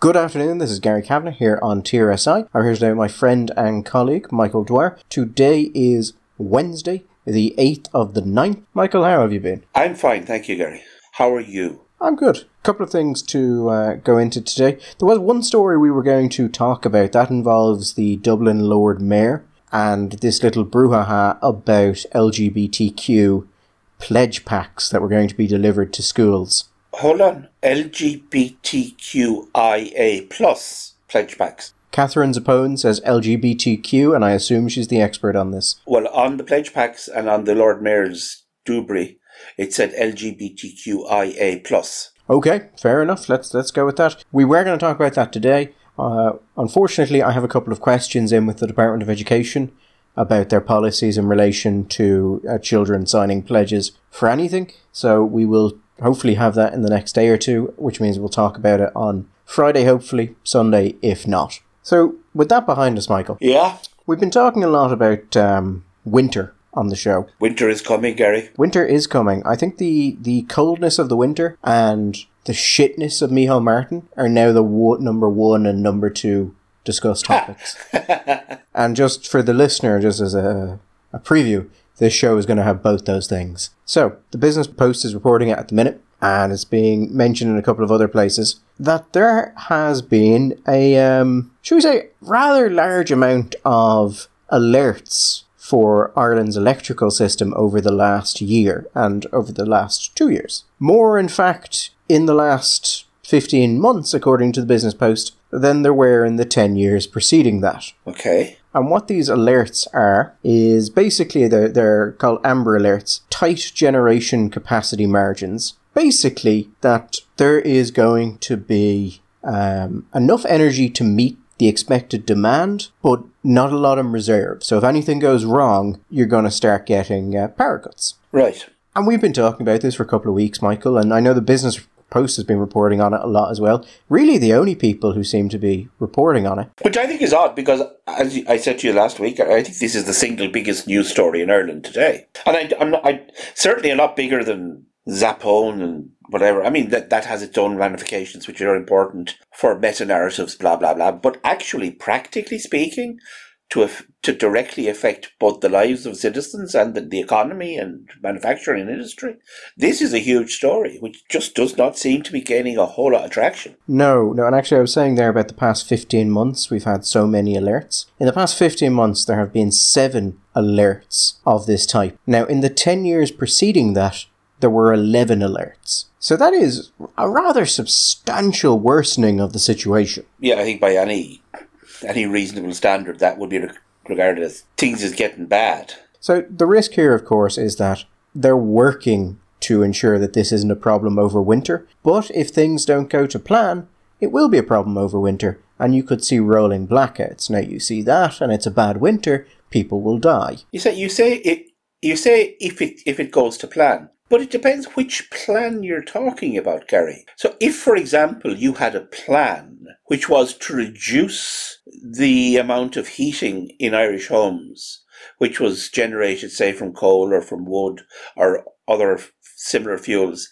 Good afternoon, this is Gary Kavanagh here on TRSI. I'm here today with my friend and colleague, Michael Dwyer. Today is Wednesday, the 8th of the 9th. Michael, how have you been? I'm fine, thank you, Gary. How are you? I'm good. A couple of things to uh, go into today. There was one story we were going to talk about that involves the Dublin Lord Mayor and this little brouhaha about LGBTQ pledge packs that were going to be delivered to schools. Hold on. LGBTQIA plus pledge packs. Catherine Zappone says LGBTQ, and I assume she's the expert on this. Well, on the pledge packs and on the Lord Mayor's Dubry, it said LGBTQIA plus. Okay, fair enough. Let's let's go with that. We were going to talk about that today. Uh, unfortunately, I have a couple of questions in with the Department of Education about their policies in relation to uh, children signing pledges for anything. So we will hopefully have that in the next day or two, which means we'll talk about it on Friday, hopefully, Sunday, if not. So, with that behind us, Michael. Yeah? We've been talking a lot about um, winter on the show. Winter is coming, Gary. Winter is coming. I think the, the coldness of the winter and the shitness of Micheál Martin are now the wo- number one and number two discussed topics. and just for the listener, just as a, a preview, this show is going to have both those things. So, the Business Post is reporting it at the minute, and it's being mentioned in a couple of other places, that there has been a, um, should we say, rather large amount of alerts for Ireland's electrical system over the last year and over the last two years. More, in fact, in the last 15 months, according to the Business Post, than there were in the 10 years preceding that. Okay. And what these alerts are is basically they're, they're called amber alerts, tight generation capacity margins. Basically, that there is going to be um, enough energy to meet the expected demand, but not a lot in reserve. So if anything goes wrong, you're going to start getting uh, power cuts. Right. And we've been talking about this for a couple of weeks, Michael, and I know the business Post has been reporting on it a lot as well. Really, the only people who seem to be reporting on it. Which I think is odd because, as I said to you last week, I think this is the single biggest news story in Ireland today, and I, am not, I certainly a lot bigger than Zappone and whatever. I mean that that has its own ramifications, which are important for meta narratives, blah blah blah. But actually, practically speaking, to to directly affect both the lives of citizens and the, the economy and manufacturing industry. This is a huge story, which just does not seem to be gaining a whole lot of traction. No, no, and actually, I was saying there about the past 15 months, we've had so many alerts. In the past 15 months, there have been seven alerts of this type. Now, in the 10 years preceding that, there were 11 alerts. So that is a rather substantial worsening of the situation. Yeah, I think by any any reasonable standard, that would be regarded as things is getting bad. So the risk here, of course, is that they're working to ensure that this isn't a problem over winter. But if things don't go to plan, it will be a problem over winter, and you could see rolling blackouts. Now you see that, and it's a bad winter. People will die. You say you say it. You say if it if it goes to plan. But it depends which plan you're talking about, Gary. So if, for example, you had a plan which was to reduce the amount of heating in Irish homes, which was generated, say, from coal or from wood or other similar fuels,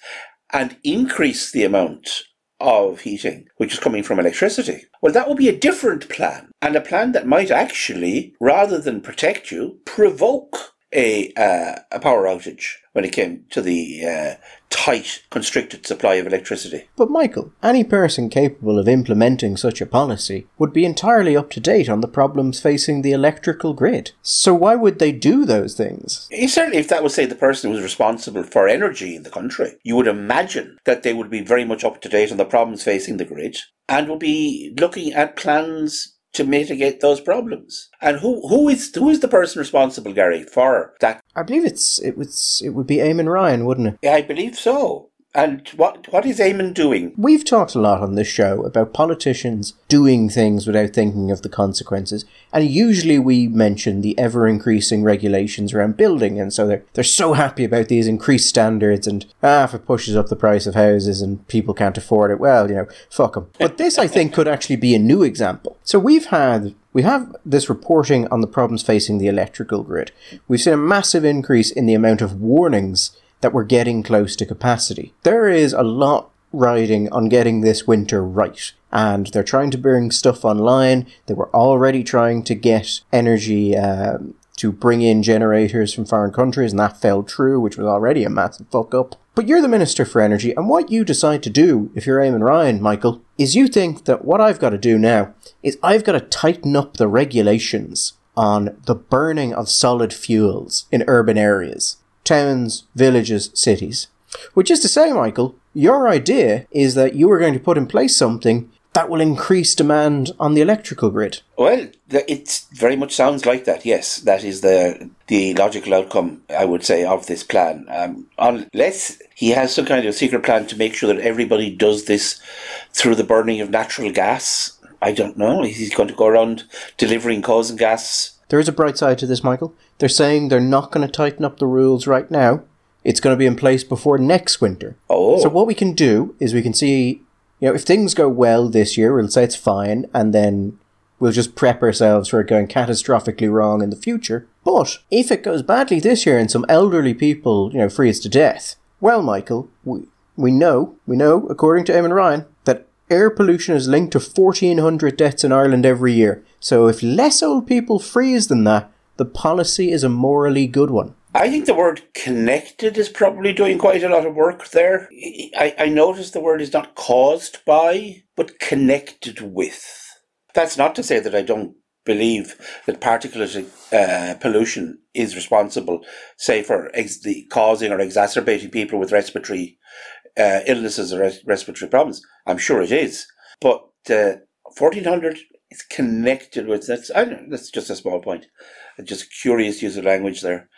and increase the amount of heating, which is coming from electricity. Well, that would be a different plan, and a plan that might actually, rather than protect you, provoke a uh, a power outage when it came to the uh, tight, constricted supply of electricity. But Michael, any person capable of implementing such a policy would be entirely up to date on the problems facing the electrical grid. So why would they do those things? Certainly, if that was say the person who was responsible for energy in the country, you would imagine that they would be very much up to date on the problems facing the grid and would be looking at plans to mitigate those problems. And who who is who is the person responsible, Gary, for that? I believe it's it was it would be Eamon Ryan, wouldn't it? Yeah, I believe so. And what what is Eamon doing? We've talked a lot on this show about politicians doing things without thinking of the consequences, and usually we mention the ever increasing regulations around building, and so they're they're so happy about these increased standards, and ah, if it pushes up the price of houses and people can't afford it, well, you know, fuck them. But this, I think, could actually be a new example. So we've had we have this reporting on the problems facing the electrical grid. We've seen a massive increase in the amount of warnings that we're getting close to capacity. There is a lot riding on getting this winter right. And they're trying to bring stuff online. They were already trying to get energy um, to bring in generators from foreign countries, and that fell through, which was already a massive fuck up. But you're the Minister for Energy, and what you decide to do, if you're Eamon Ryan, Michael, is you think that what I've got to do now is I've got to tighten up the regulations on the burning of solid fuels in urban areas, towns, villages, cities. Which is to say, Michael, your idea is that you are going to put in place something that will increase demand on the electrical grid. Well, it very much sounds like that. Yes, that is the the logical outcome, I would say, of this plan. Um, unless he has some kind of secret plan to make sure that everybody does this through the burning of natural gas. I don't know. He's going to go around delivering coal and gas. There is a bright side to this, Michael. They're saying they're not going to tighten up the rules right now. It's going to be in place before next winter. Oh. So what we can do is we can see you know, if things go well this year, we'll say it's fine, and then we'll just prep ourselves for it going catastrophically wrong in the future. But if it goes badly this year and some elderly people, you know, freeze to death, well, Michael, we, we know, we know, according to Eamon Ryan, that air pollution is linked to 1,400 deaths in Ireland every year. So if less old people freeze than that, the policy is a morally good one. I think the word connected is probably doing quite a lot of work there. I, I the word is not caused by, but connected with. That's not to say that I don't believe that particulate uh, pollution is responsible, say, for ex- the causing or exacerbating people with respiratory uh, illnesses or res- respiratory problems. I'm sure it is. But uh, 1400 is connected with that's I don't, that's just a small point. Just curious use of language there.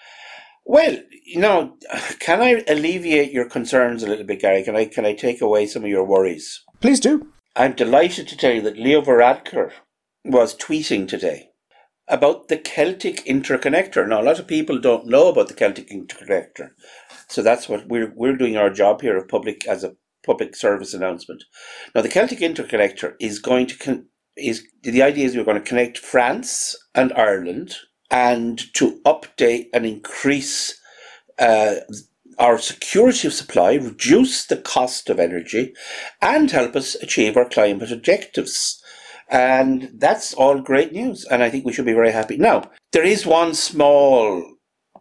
Well, you know, can I alleviate your concerns a little bit, Gary? Can I can I take away some of your worries? Please do. I'm delighted to tell you that Leo Varadkar was tweeting today about the Celtic interconnector. Now, a lot of people don't know about the Celtic interconnector, so that's what we're we're doing our job here of public as a public service announcement. Now, the Celtic interconnector is going to con- is the idea is we're going to connect France and Ireland and to update and increase uh, our security of supply, reduce the cost of energy, and help us achieve our climate objectives. And that's all great news, and I think we should be very happy. Now, there is one small,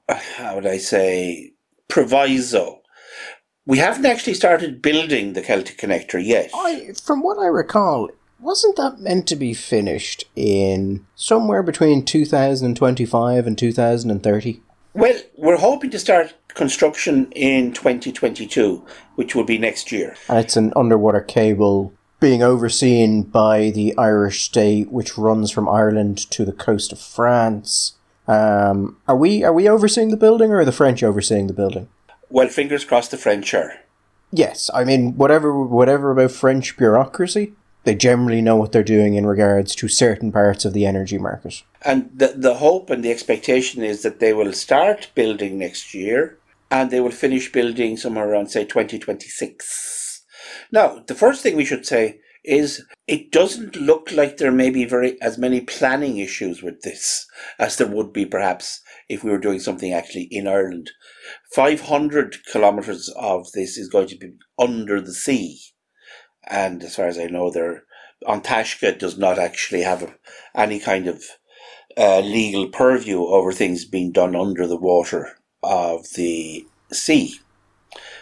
how would I say, proviso. We haven't actually started building the Celtic connector yet. I, from what I recall, wasn't that meant to be finished in somewhere between 2025 and 2030? Well, we're hoping to start construction in 2022, which will be next year. And it's an underwater cable being overseen by the Irish state, which runs from Ireland to the coast of France. Um, are we are we overseeing the building, or are the French overseeing the building? Well, fingers crossed, the French are. Yes, I mean whatever whatever about French bureaucracy, they generally know what they're doing in regards to certain parts of the energy market. And the, the hope and the expectation is that they will start building next year and they will finish building somewhere around, say, 2026. Now, the first thing we should say is it doesn't look like there may be very as many planning issues with this as there would be perhaps if we were doing something actually in Ireland. 500 kilometres of this is going to be under the sea and as far as I know, there An Taisce does not actually have a, any kind of uh, legal purview over things being done under the water of the sea.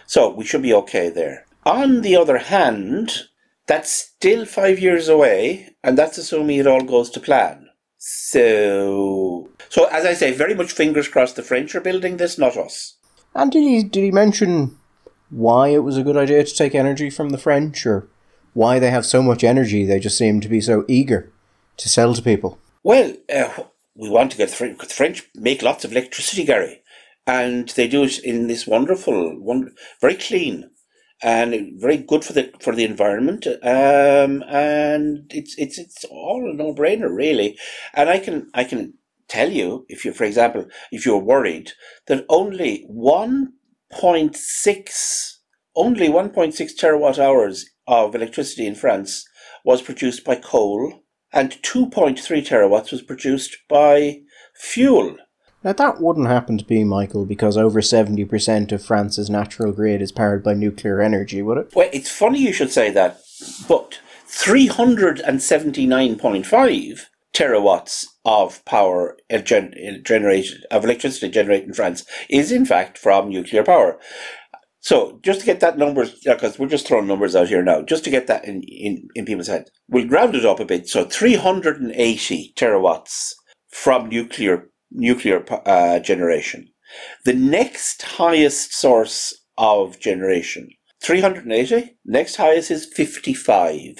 So we should be okay there. On the other hand, that's still five years away, and that's assuming it all goes to plan. So, so as I say, very much fingers crossed. The French are building this, not us. And did he did he mention why it was a good idea to take energy from the French, or why they have so much energy. They just seem to be so eager to sell to people. Well, uh, we want to get the French make lots of electricity, Gary, and they do it in this wonderful, one very clean and very good for the for the environment. Um, and it's it's it's all a no brainer, really. And I can I can tell you if you, for example, if you're worried that only one point six only 1.6 terawatt hours of electricity in France was produced by coal, and 2.3 terawatts was produced by fuel. Now, that wouldn't happen to be, Michael, because over 70% of France's natural grid is powered by nuclear energy, would it? Well, it's funny you should say that, but 379.5 terawatts of power generated, of electricity generated in France is in fact from nuclear power. So just to get that numbers, because we're just throwing numbers out here now, just to get that in, in, in people's head, we'll round it up a bit. So 380 terawatts from nuclear nuclear uh, generation. The next highest source of generation, 380. Next highest is 55,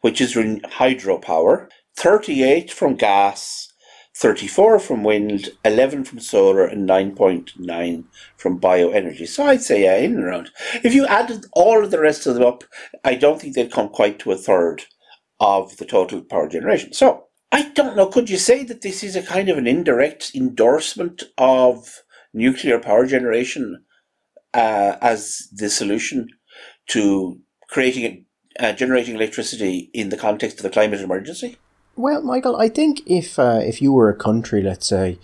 which is hydropower. 38 from gas, 34 from wind, 11 from solar, and 9.9 from bioenergy. So I'd say, yeah, in and around. If you added all of the rest of them up, I don't think they'd come quite to a third of the total power generation. So I don't know, could you say that this is a kind of an indirect endorsement of nuclear power generation uh, as the solution to creating uh, generating electricity in the context of the climate emergency? Well, Michael, I think if uh, if you were a country, let's say,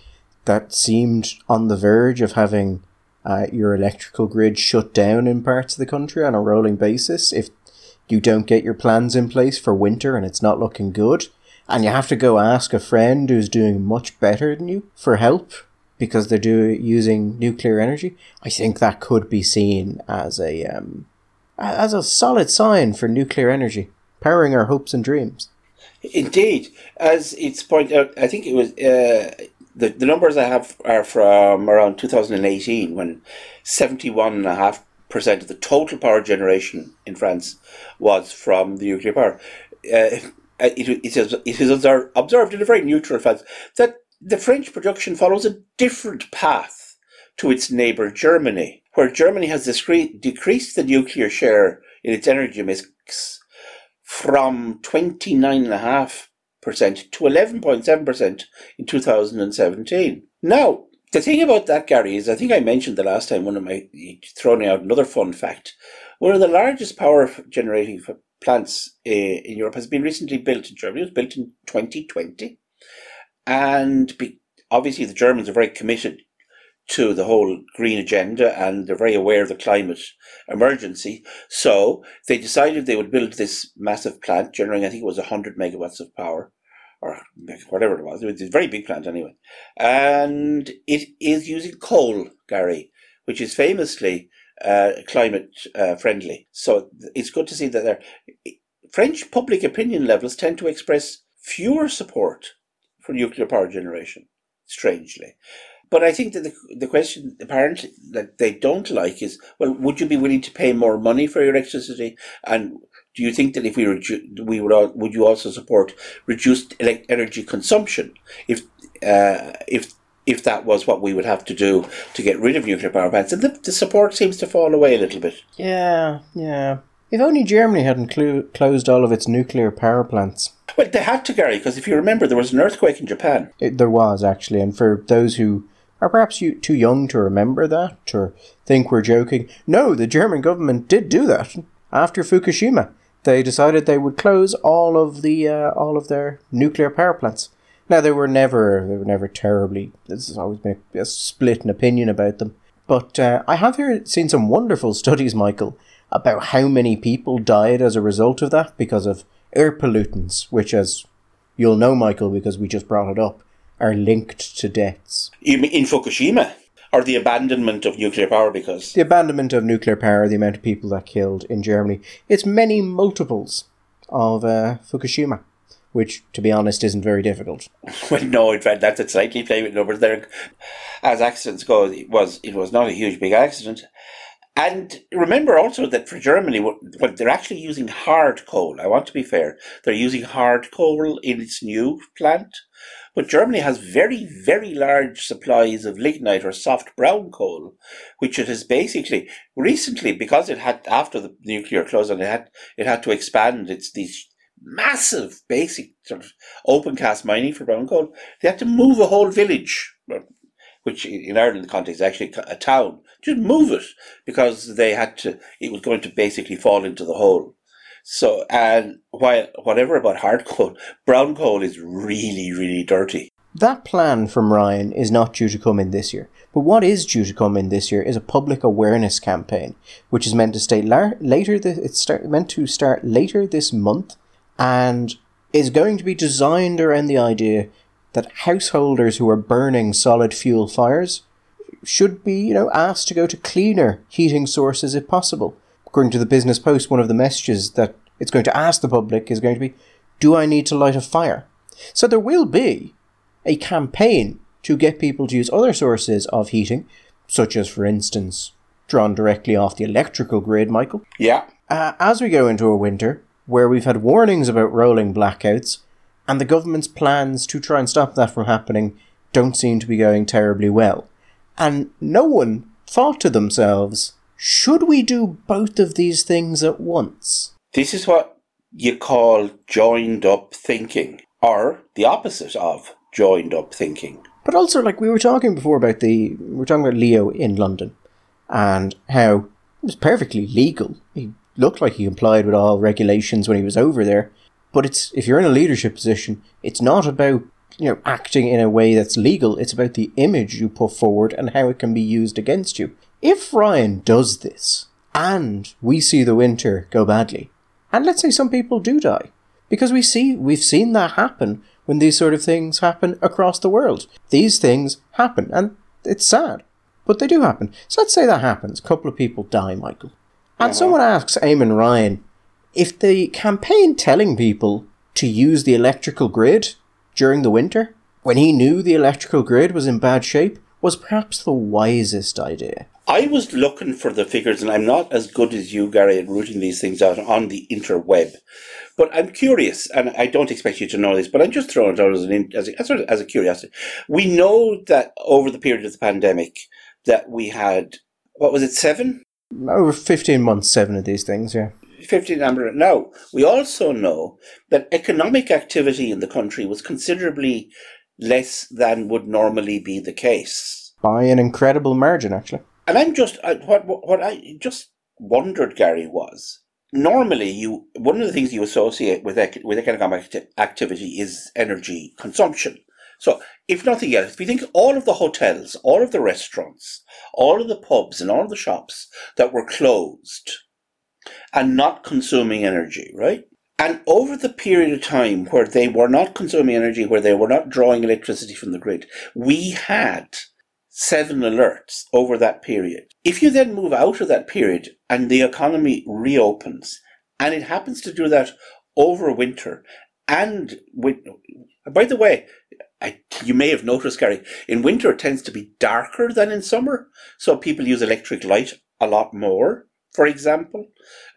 that seemed on the verge of having uh, your electrical grid shut down in parts of the country on a rolling basis, if you don't get your plans in place for winter and it's not looking good, and you have to go ask a friend who's doing much better than you for help because they're doing using nuclear energy, I think that could be seen as a um, as a solid sign for nuclear energy powering our hopes and dreams. Indeed, as it's pointed out, I think it was uh, the the numbers I have are from around 2018 when 71.5 percent of the total power generation in France was from the nuclear power. Uh, it, it, is, it is observed in a very neutral fashion that the French production follows a different path to its neighbour Germany, where Germany has decreased the nuclear share in its energy mix from 29.5% to 11.7% in 2017. Now, the thing about that, Gary, is I think I mentioned the last time one of my throwing out another fun fact. One of the largest power generating plants eh, in Europe has been recently built in Germany. It was built in 2020. And obviously, the Germans are very committed to the whole green agenda and they're very aware of the climate emergency. So they decided they would build this massive plant generating, I think it was 100 megawatts of power or whatever it was. It was a very big plant anyway. And it is using coal, Gary, which is famously uh, climate uh, friendly. So it's good to see that there. French public opinion levels tend to express fewer support for nuclear power generation, strangely. But I think that the, the question apparently that they don't like is, well, would you be willing to pay more money for your electricity? And do you think that if we redu- we would all, would you also support reduced ele- energy consumption if uh, if if that was what we would have to do to get rid of nuclear power plants? And the, the support seems to fall away a little bit. Yeah, yeah. If only Germany hadn't cl- closed all of its nuclear power plants. Well, they had to, Gary, because if you remember, there was an earthquake in Japan. It, there was, actually. And for those who are perhaps you too young to remember that or think we're joking? No, the German government did do that after Fukushima. They decided they would close all of the uh, all of their nuclear power plants. Now they were never they were never terribly. There's always been a, a split in opinion about them. But uh, I have here seen some wonderful studies, Michael, about how many people died as a result of that because of air pollutants, which, as you'll know, Michael, because we just brought it up, are linked to deaths. You mean in Fukushima? Or the abandonment of nuclear power because? The abandonment of nuclear power, the amount of people that killed in Germany. It's many multiples of uh, Fukushima, which, to be honest, isn't very difficult. well, no, in fact, that's a slightly playing with numbers there. As accidents go, it was, it was not a huge, big accident. And remember also that for Germany, well, they're actually using hard coal. I want to be fair. They're using hard coal in its new plant. But Germany has very, very large supplies of lignite or soft brown coal, which it has basically recently, because it had after the nuclear and it had it had to expand its these massive basic sort of open cast mining for brown coal. They had to move a whole village, which in Ireland the context is actually a town, just move it because they had to. It was going to basically fall into the hole. So, and while whatever about hard coal, brown coal is really, really dirty. That plan from Ryan is not due to come in this year. But what is due to come in this year is a public awareness campaign, which is meant to stay lar- later. it's start, meant to start later this month, and is going to be designed around the idea that householders who are burning solid fuel fires should be, you know, asked to go to cleaner heating sources if possible. According to the Business Post, one of the messages that it's going to ask the public is going to be, "Do I need to light a fire?" So there will be a campaign to get people to use other sources of heating, such as, for instance, drawn directly off the electrical grid, Michael. Yeah. Uh, as we go into a winter where we've had warnings about rolling blackouts, and the government's plans to try and stop that from happening don't seem to be going terribly well. And no one thought to themselves, should we do both of these things at once? This is what you call joined up thinking, or the opposite of joined up thinking. But also, like we were talking before about the, we were talking about Leo in London and how it was perfectly legal. He looked like he complied with all regulations when he was over there. But it's if you're in a leadership position, it's not about you know acting in a way that's legal. It's about the image you put forward and how it can be used against you. If Ryan does this, and we see the winter go badly, and let's say some people do die, because we see we've seen that happen when these sort of things happen across the world. These things happen, and it's sad, but they do happen. So let's say that happens. A couple of people die, Michael. And uh-huh. someone asks Eamon Ryan if the campaign telling people to use the electrical grid during the winter, when he knew the electrical grid was in bad shape, was perhaps the wisest idea. I was looking for the figures, and I'm not as good as you, Gary, at rooting these things out on the interweb. But I'm curious, and I don't expect you to know this, but I'm just throwing it out as an as a, sort of, as a curiosity. We know that over the period of the pandemic, that we had what was it seven? Over fifteen months, seven of these things, yeah. 15 number. Now, we also know that economic activity in the country was considerably less than would normally be the case. By an incredible margin, actually. And I'm just, what, what I just wondered, Gary, was normally you one of the things you associate with with economic activity is energy consumption. So, if nothing else, if you think all of the hotels, all of the restaurants, all of the pubs, and all of the shops that were closed and not consuming energy, right? And over the period of time where they were not consuming energy, where they were not drawing electricity from the grid, we had seven alerts over that period. If you then move out of that period and the economy reopens, and it happens to do that over winter, and with, by the way, I, you may have noticed, Gary, in winter it tends to be darker than in summer, so people use electric light a lot more, for example,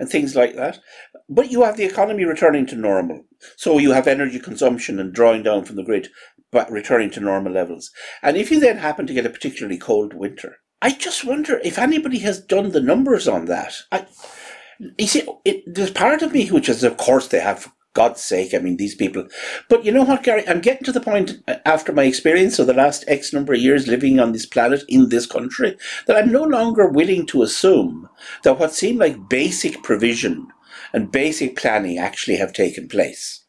and things like that. But you have the economy returning to normal, so you have energy consumption and drawing down from the grid, but returning to normal levels. And if you then happen to get a particularly cold winter, I just wonder if anybody has done the numbers on that. I, you see, it, there's part of me which is, of course, they have. For God's sake, I mean, these people. But you know what, Gary? I'm getting to the point uh, after my experience of the last X number of years living on this planet in this country that I'm no longer willing to assume that what seemed like basic provision and basic planning actually have taken place.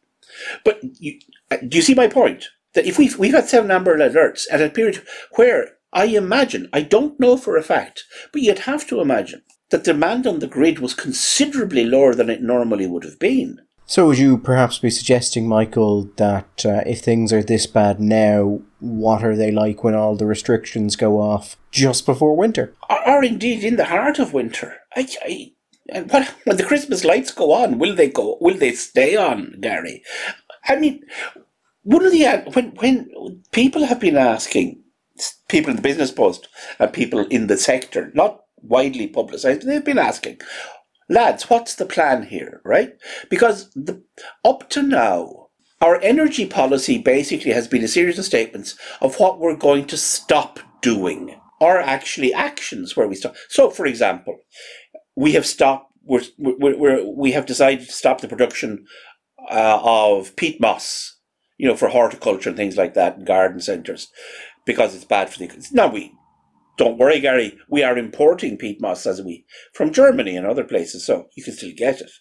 But you, uh, do you see my point? That if we've, we've had seven Amber Alerts at a period where I imagine, I don't know for a fact, but you'd have to imagine that demand on the grid was considerably lower than it normally would have been. So, would you perhaps be suggesting, Michael, that uh, if things are this bad now, what are they like when all the restrictions go off just before winter? Or, or indeed in the heart of winter? I, I, and what, when the Christmas lights go on, will they go? Will they stay on, Gary? I mean, one of the when when people have been asking people in the business post and people in the sector, not widely publicized, but they've been asking, lads, what's the plan here, right? Because the, up to now, our energy policy basically has been a series of statements of what we're going to stop doing, or actually actions where we stop. So, for example, we have stopped. We're, we're, we're we have decided to stop the production uh, of peat moss you know, for horticulture and things like that, garden centres, because it's bad for the. Now we don't worry, Gary. We are importing peat moss as we from Germany and other places, so you can still get it.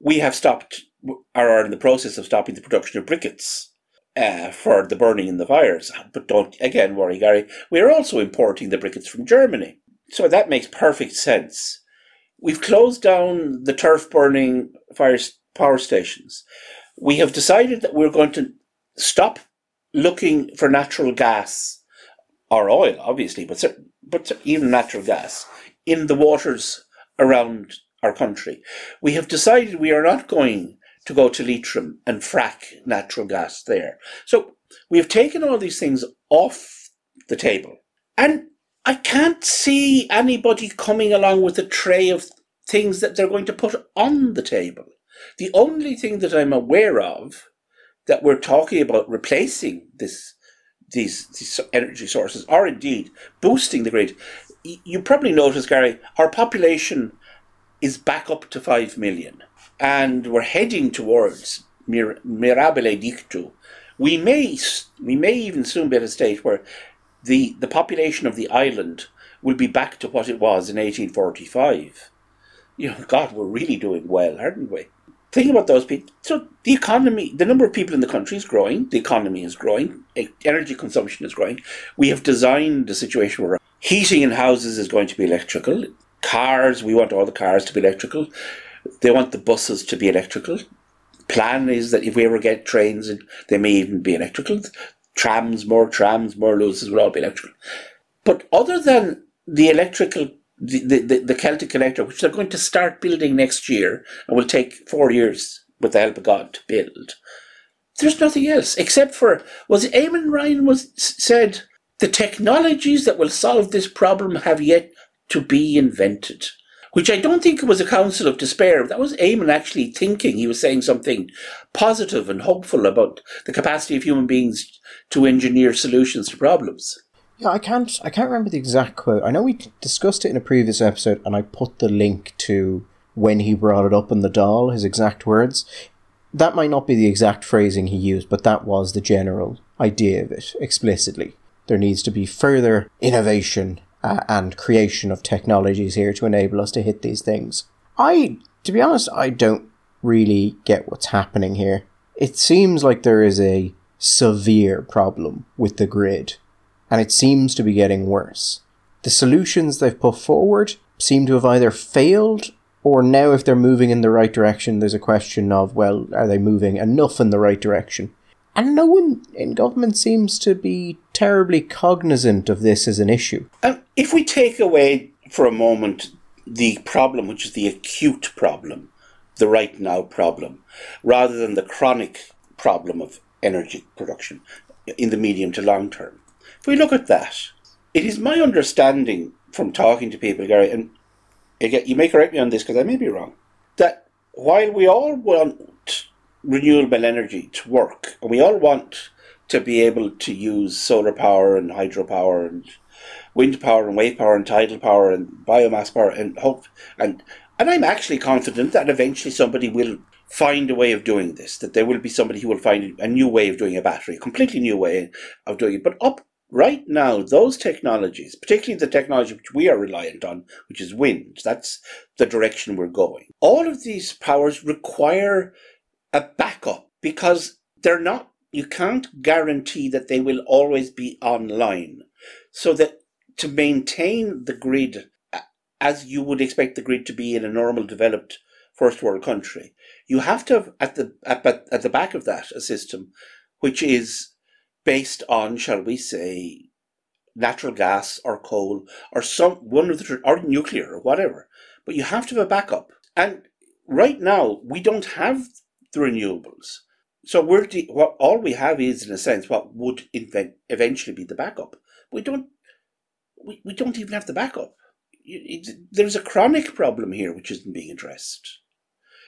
We have stopped, or are in the process of stopping the production of briquettes. uh, for the burning in the fires. But don't again worry, Gary. We are also importing the briquettes from Germany, so that makes perfect sense. We've closed down the turf burning fire power stations. We have decided that we're going to stop looking for natural gas or oil, obviously, but but even natural gas in the waters around our country. We have decided we are not going to go to Leitrim and frack natural gas there. So we have taken all these things off the table. And I can't see anybody coming along with a tray of things that they're going to put on the table. The only thing that I'm aware of that we're talking about replacing this these, these energy sources or indeed boosting the grid. You probably noticed, Gary, our population is back up to 5 million and we're heading towards mir- mirabile dictu. We may, we may even soon be at a state where the, the population of the island will be back to what it was in 1845. You know, God, we're really doing well, aren't we? Think about those people. So the economy, the number of people in the country is growing. The economy is growing. Energy consumption is growing. We have designed a situation where heating in houses is going to be electrical. Cars, we want all the cars to be electrical. They want the buses to be electrical. Plan is that if we ever get trains, they may even be electrical. Trams, more trams, more Luases will all be electrical. But other than the electrical, the, the, the Celtic Connector, which they're going to start building next year and will take four years with the help of God to build, there's nothing else except for was it Eamon Ryan was said the technologies that will solve this problem have yet to be invented which I don't think was a counsel of despair. That was Eamon actually thinking. He was saying something positive and hopeful about the capacity of human beings to engineer solutions to problems. Yeah, I can't. I can't remember the exact quote. I know we discussed it in a previous episode, and I put the link to when he brought it up in the Dáil. his exact words. That might not be the exact phrasing he used, but that was the general idea of it explicitly. There needs to be further innovation uh, and creation of technologies here to enable us to hit these things. I, to be honest, I don't really get what's happening here. It seems like there is a severe problem with the grid, and it seems to be getting worse. The solutions they've put forward seem to have either failed or now if they're moving in the right direction there's a question of well are they moving enough in the right direction and no one in government seems to be terribly cognizant of this as an issue. Um, if we take away for a moment the problem, which is the acute problem, the right now problem, rather than the chronic problem of energy production in the medium to long term, if we look at that, it is my understanding from talking to people, Gary, and again, you may correct me on this because I may be wrong, that while we all want renewable energy to work. And we all want to be able to use solar power and hydropower and wind power and wave power and tidal power and biomass power and hope and and I'm actually confident that eventually somebody will find a way of doing this, that there will be somebody who will find a new way of doing a battery, a completely new way of doing it. But up right now, those technologies, particularly the technology which we are reliant on, which is wind, that's the direction we're going. All of these powers require a backup because they're not, you can't guarantee that they will always be online. So that to maintain the grid as you would expect the grid to be in a normal developed first world country, you have to have at the at, at the back of that a system which is based on, shall we say, natural gas or coal or some one of the or nuclear or whatever. But you have to have a backup. And right now we don't have the renewables. So we're de- what all we have is, in a sense, what would invent- eventually be the backup. We don't. We, we don't even have the backup. It, it, there's a chronic problem here which isn't being addressed.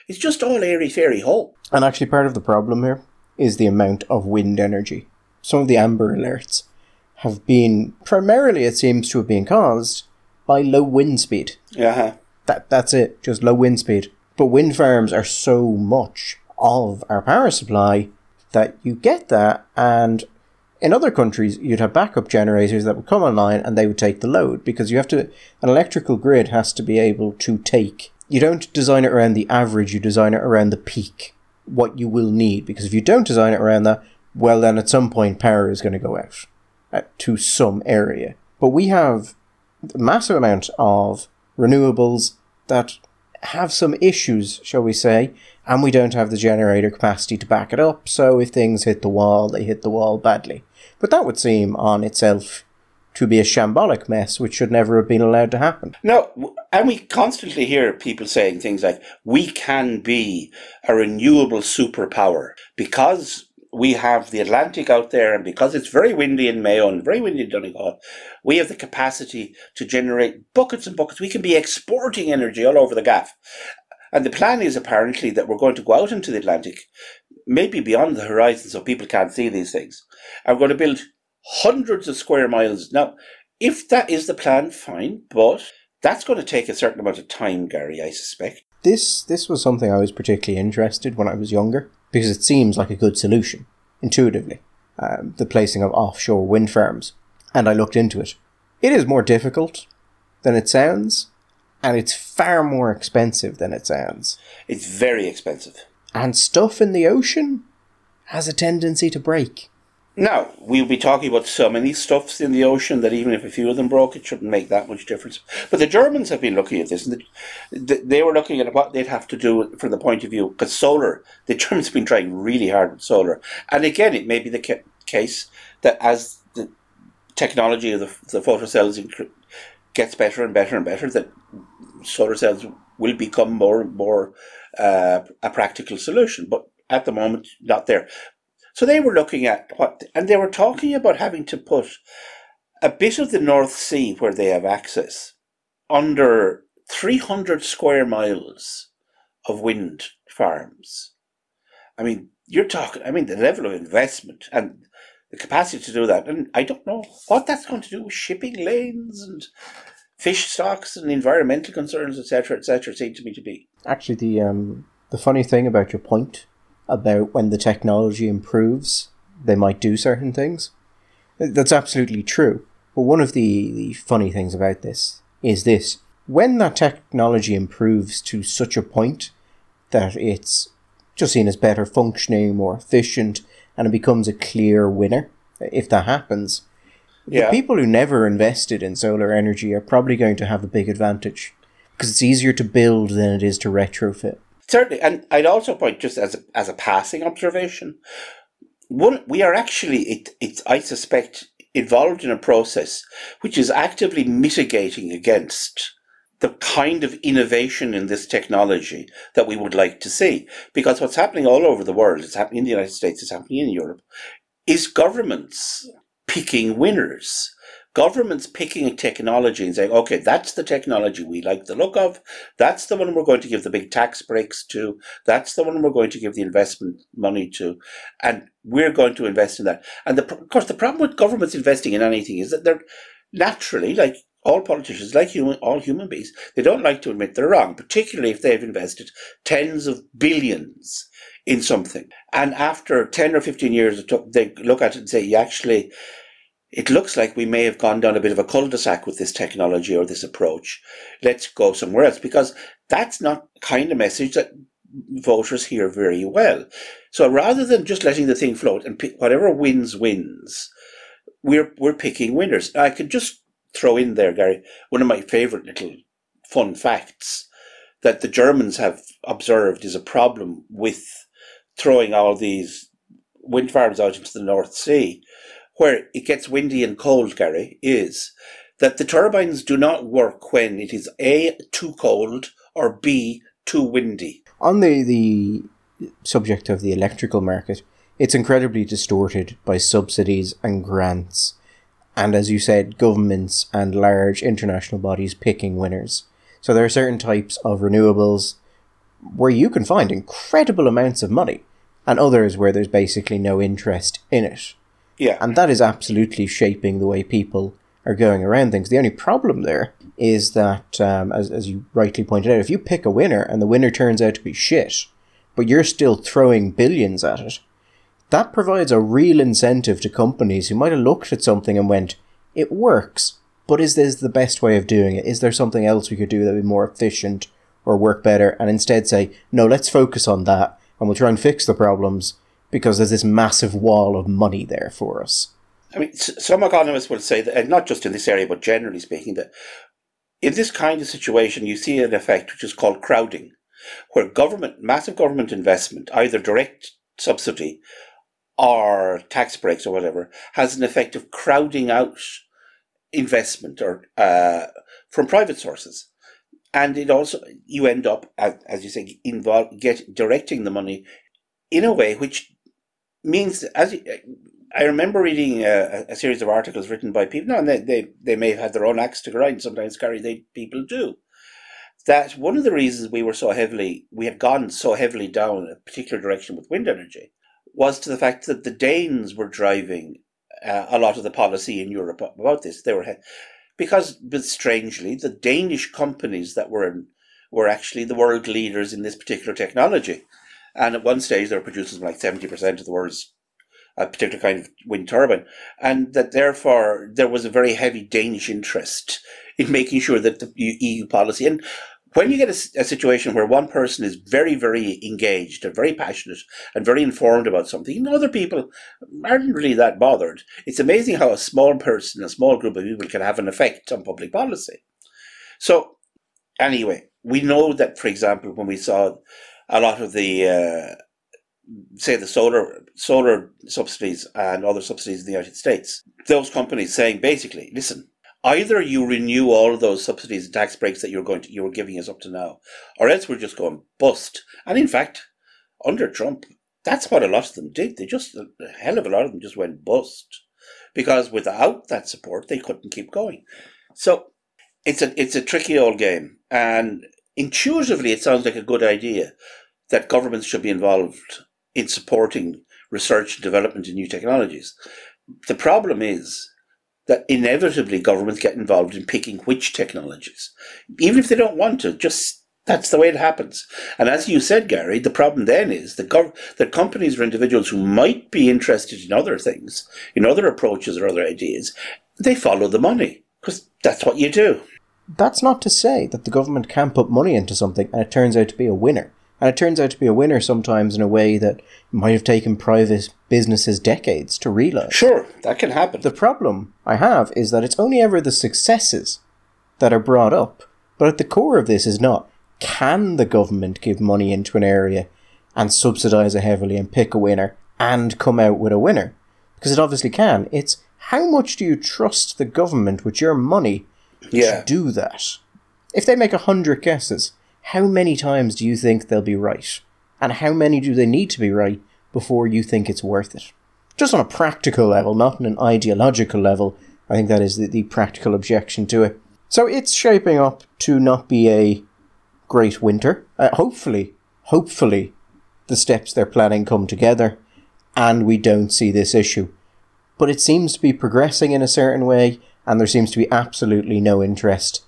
It's just all airy fairy hope. And actually, part of the problem here is the amount of wind energy. Some of the amber alerts have been primarily, it seems to have been caused by low wind speed. Uh-huh. That that's it, just low wind speed. But wind farms are so much of our power supply that you get that and in other countries you'd have backup generators that would come online and they would take the load because you have to an electrical grid has to be able to take you don't design it around the average you design it around the peak what you will need because if you don't design it around that well, then at some point power is going to go out uh, to some area. But we have a massive amount of renewables that have some issues, shall we say, and we don't have the generator capacity to back it up. So if things hit the wall, they hit the wall badly. But that would seem on itself to be a shambolic mess, which should never have been allowed to happen. No, and we constantly hear people saying things like, we can be a renewable superpower because we have the Atlantic out there, and because it's very windy in Mayo and very windy in Donegal, we have the capacity to generate buckets and buckets. We can be exporting energy all over the gaff. And the plan is apparently that we're going to go out into the Atlantic, maybe beyond the horizon so people can't see these things. We're going to build hundreds of square miles. Now, if that is the plan, fine, but that's going to take a certain amount of time, Gary, I suspect. This this was something I was particularly interested when I was younger because it seems like a good solution intuitively. Um, the placing of offshore wind farms, and I looked into it. It is more difficult than it sounds, and it's far more expensive than it sounds. It's very expensive. And stuff in the ocean has a tendency to break. Now, we'll be talking about so many stuffs in the ocean that even if a few of them broke, it shouldn't make that much difference. But the Germans have been looking at this, and they were looking at what they'd have to do from the point of view, because solar, the Germans have been trying really hard with solar. And again, it may be the case that as the technology of the, the photocells gets better and better and better, that solar cells will become more and more uh, a practical solution. But at the moment, not there. So they were looking at what, and they were talking about having to put a bit of the North Sea where they have access under 300 square miles of wind farms. I mean, you're talking, I mean, the level of investment and the capacity to do that. And I don't know what that's going to do with shipping lanes and fish stocks and environmental concerns, etc., etc., seem to me to be. Actually, the um, the funny thing about your point about when the technology improves, they might do certain things. That's absolutely true. But one of the, the funny things about this is this when that technology improves to such a point that it's just seen as better functioning, more efficient, and it becomes a clear winner, if that happens, yeah. the people who never invested in solar energy are probably going to have a big advantage because it's easier to build than it is to retrofit. Certainly, and I'd also point just as a, as a passing observation, one we are actually it, it I suspect involved in a process which is actively mitigating against the kind of innovation in this technology that we would like to see. Because what's happening all over the world, it's happening in the United States, it's happening in Europe, is governments picking winners governments picking a technology and saying, okay, that's the technology we like the look of. That's the one we're going to give the big tax breaks to. That's the one we're going to give the investment money to. And we're going to invest in that. And the, of course, the problem with governments investing in anything is that they're naturally, like all politicians, like human, all human beings, they don't like to admit they're wrong, particularly if they've invested tens of billions in something. And after 10 or 15 years, they look at it and say, you actually, it looks like we may have gone down a bit of a cul-de-sac with this technology or this approach. Let's go somewhere else because that's not kind of message that voters hear very well. So rather than just letting the thing float and pick whatever wins wins, we're we're picking winners. I could just throw in there, Gary, one of my favorite little fun facts that the Germans have observed is a problem with throwing all these wind farms out into the North Sea where it gets windy and cold, Gary, is that the turbines do not work when it is A, too cold, or B, too windy. On the, the subject of the electrical market, it's incredibly distorted by subsidies and grants, and as you said, governments and large international bodies picking winners. So there are certain types of renewables where you can find incredible amounts of money, and others where there's basically no interest in it. Yeah. And that is absolutely shaping the way people are going around things. The only problem there is that, um, as, as you rightly pointed out, if you pick a winner and the winner turns out to be shit, but you're still throwing billions at it, that provides a real incentive to companies who might have looked at something and went, it works, but is this the best way of doing it? Is there something else we could do that would be more efficient or work better? And instead say, no, let's focus on that and we'll try and fix the problems because there's this massive wall of money there for us. I mean, some economists will say that, not just in this area, but generally speaking, that in this kind of situation, you see an effect which is called crowding, where government, massive government investment, either direct subsidy or tax breaks or whatever, has an effect of crowding out investment or uh, from private sources. And it also, you end up, as you say, get directing the money in a way which means, as you, I remember reading a, a, series of articles written by people. And they, they, they may have had their own axe to grind. Sometimes, Gary, they people do. That one of the reasons we were so heavily, we had gone so heavily down a particular direction with wind energy, was to the fact that the Danes were driving uh, a lot of the policy in Europe about this. They were because, but strangely, the Danish companies that were in, were actually the world leaders in this particular technology. And at one stage, they were producing like seventy percent of the world's a particular kind of wind turbine, and that therefore there was a very heavy Danish interest in making sure that the EU policy and when you get a, a, situation where one person is very, very engaged and very passionate and very informed about something, and other people aren't really that bothered, it's amazing how a small person, a small group of people can have an effect on public policy. So, anyway, we know that, for example, when we saw a lot of the uh, say the solar solar subsidies and other subsidies in the United States, those companies saying basically, listen, either you renew all of those subsidies and tax breaks that you're going to you were giving us up to now, or else we're just going bust. And in fact, under Trump, that's what a lot of them did. They just a hell of a lot of them just went bust because without that support, they couldn't keep going. So it's a it's a tricky old game, and intuitively, it sounds like a good idea that governments should be involved in supporting research and development in new technologies. The problem is that inevitably governments get involved in picking which technologies, even if they don't want to. Just that's the way it happens. And as you said, Gary, the problem then is that, gov- that companies or individuals who might be interested in other things, in other approaches or other ideas, they follow the money because that's what you do. That's not to say that the government can put money into something and it turns out to be a winner. And it turns out to be a winner sometimes in a way that might have taken private businesses decades to realize. Sure, that can happen. The problem I have is that it's only ever the successes that are brought up. But at the core of this is not can the government give money into an area and subsidize it heavily and pick a winner and come out with a winner? Because it obviously can. It's how much do you trust the government with your money yeah. to do that? If they make a hundred guesses, how many times do you think they'll be right? And how many do they need to be right before you think it's worth it? Just on a practical level, not on an ideological level, I think that is the, the practical objection to it. So it's shaping up to not be a great winter. Uh, hopefully, hopefully, the steps they're planning come together and we don't see this issue. But it seems to be progressing in a certain way, and there seems to be absolutely no interest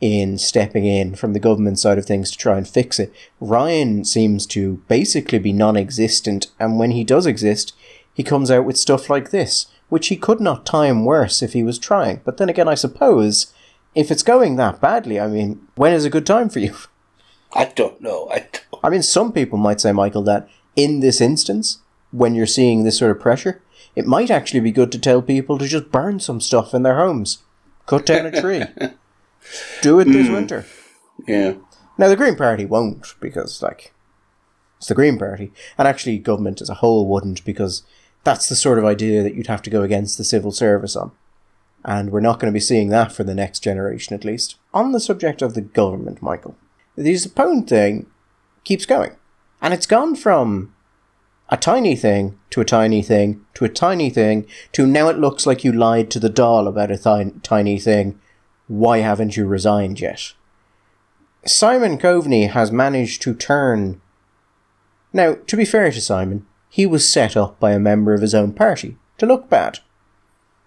in stepping in from the government side of things to try and fix it. Ryan seems to basically be non existent, and when he does exist, he comes out with stuff like this, which he could not time worse if he was trying. But then again, I suppose if it's going that badly, I mean, when is a good time for you? I don't know. I, don't. I mean, some people might say, Michael, that in this instance, when you're seeing this sort of pressure, it might actually be good to tell people to just burn some stuff in their homes, cut down a tree. Do it this mm. winter. Yeah. Now the Green Party won't because like it's the Green Party, and actually government as a whole wouldn't because that's the sort of idea that you'd have to go against the civil service on. And we're not going to be seeing that for the next generation at least. On the subject of the government, Michael, the Zappone thing keeps going. And it's gone from a tiny thing to a tiny thing to a tiny thing to now it looks like you lied to the Dáil about a tiny thing why haven't you resigned yet? Simon Coveney has managed to turn. Now, to be fair to Simon, he was set up by a member of his own party to look bad.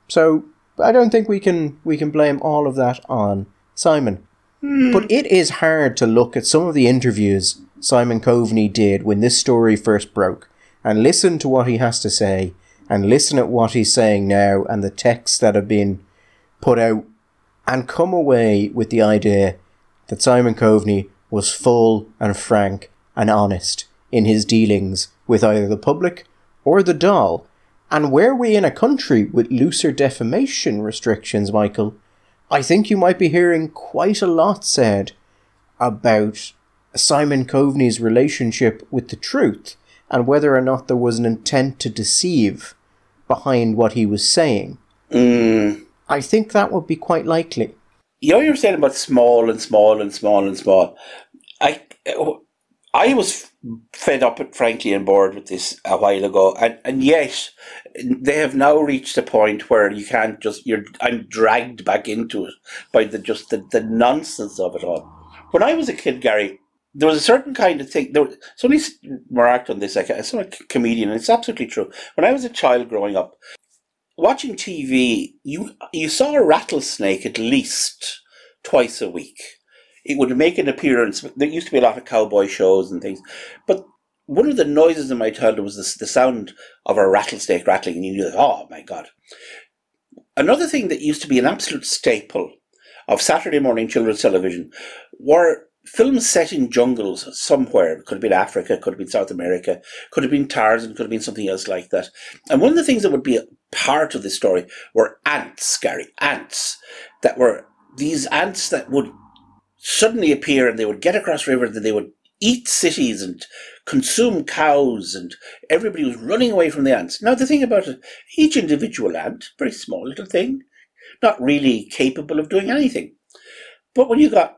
So I don't think we can we can blame all of that on Simon. Mm. But it is hard to look at some of the interviews Simon Coveney did when this story first broke and listen to what he has to say and listen at what he's saying now and the texts that have been put out and come away with the idea that Simon Coveney was full and frank and honest in his dealings with either the public or the Dáil? And were we in a country with looser defamation restrictions, Michael, I think you might be hearing quite a lot said about Simon Coveney's relationship with the truth and whether or not there was an intent to deceive behind what he was saying. Mm. I think that would be quite likely. You know, you're saying about small and small and small and small. I, I was fed up, frankly, and bored with this a while ago, and and yet they have now reached a point where you can't just you're I'm dragged back into it by the just the, the nonsense of it all. When I was a kid, Gary, there was a certain kind of thing. There, somebody remarked on this, like uh, a, comedian, and it's absolutely true. When I was a child growing up, watching TV, you you saw a rattlesnake at least twice a week. It would make an appearance. There used to be a lot of cowboy shows and things, but one of the noises in my childhood was the, the sound of a rattlesnake rattling, and you knew, oh my god. Another thing that used to be an absolute staple of Saturday morning children's television were films set in jungles somewhere. Could have been Africa, could have been South America, could have been Tarzan, could have been something else like that. And one of the things that would be a part of the story were ants, Gary, ants that were these ants that would suddenly appear and they would get across rivers and they would eat cities and consume cows and everybody was running away from the ants. Now the thing about it, each individual ant, very small little thing, not really capable of doing anything. But when you got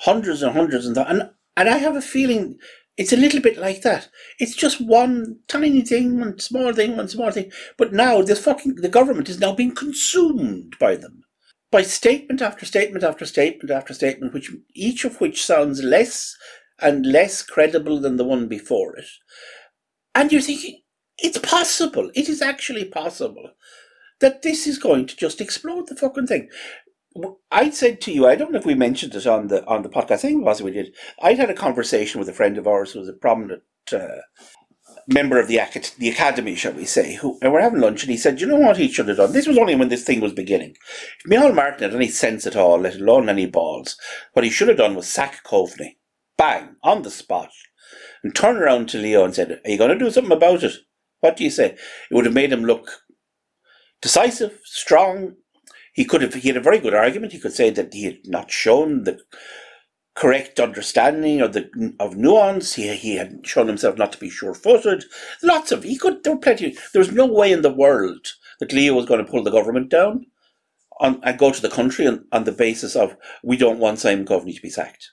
hundreds and hundreds and that, and and I have a feeling it's a little bit like that. It's just one tiny thing, one small thing, one small thing. But now this fucking the government is now being consumed by them. By statement after statement after statement after statement, which each of which sounds less and less credible than the one before it. And you're thinking, it's possible. It is actually possible that this is going to just explode the fucking thing. I said to you, I don't know if we mentioned it on the on the podcast. I think possibly we did. I'd had a conversation with a friend of ours who was a prominent uh, member of the the academy, shall we say, who and we're having lunch, and he said, "You know what he should have done? This was only when this thing was beginning. If Micheál Martin had any sense at all, let alone any balls, what he should have done was sack Coveney, bang on the spot, and turn around to Leo and said, "Are you going to do something about it? What do you say?" It would have made him look decisive, strong, he could have he had a very good argument. He could say that he had not shown the correct understanding of the of nuance. He he had shown himself not to be sure footed. Lots of he could there were plenty there was no way in the world that Leo was going to pull the government down on and go to the country on, on the basis of we don't want Simon Coveney to be sacked.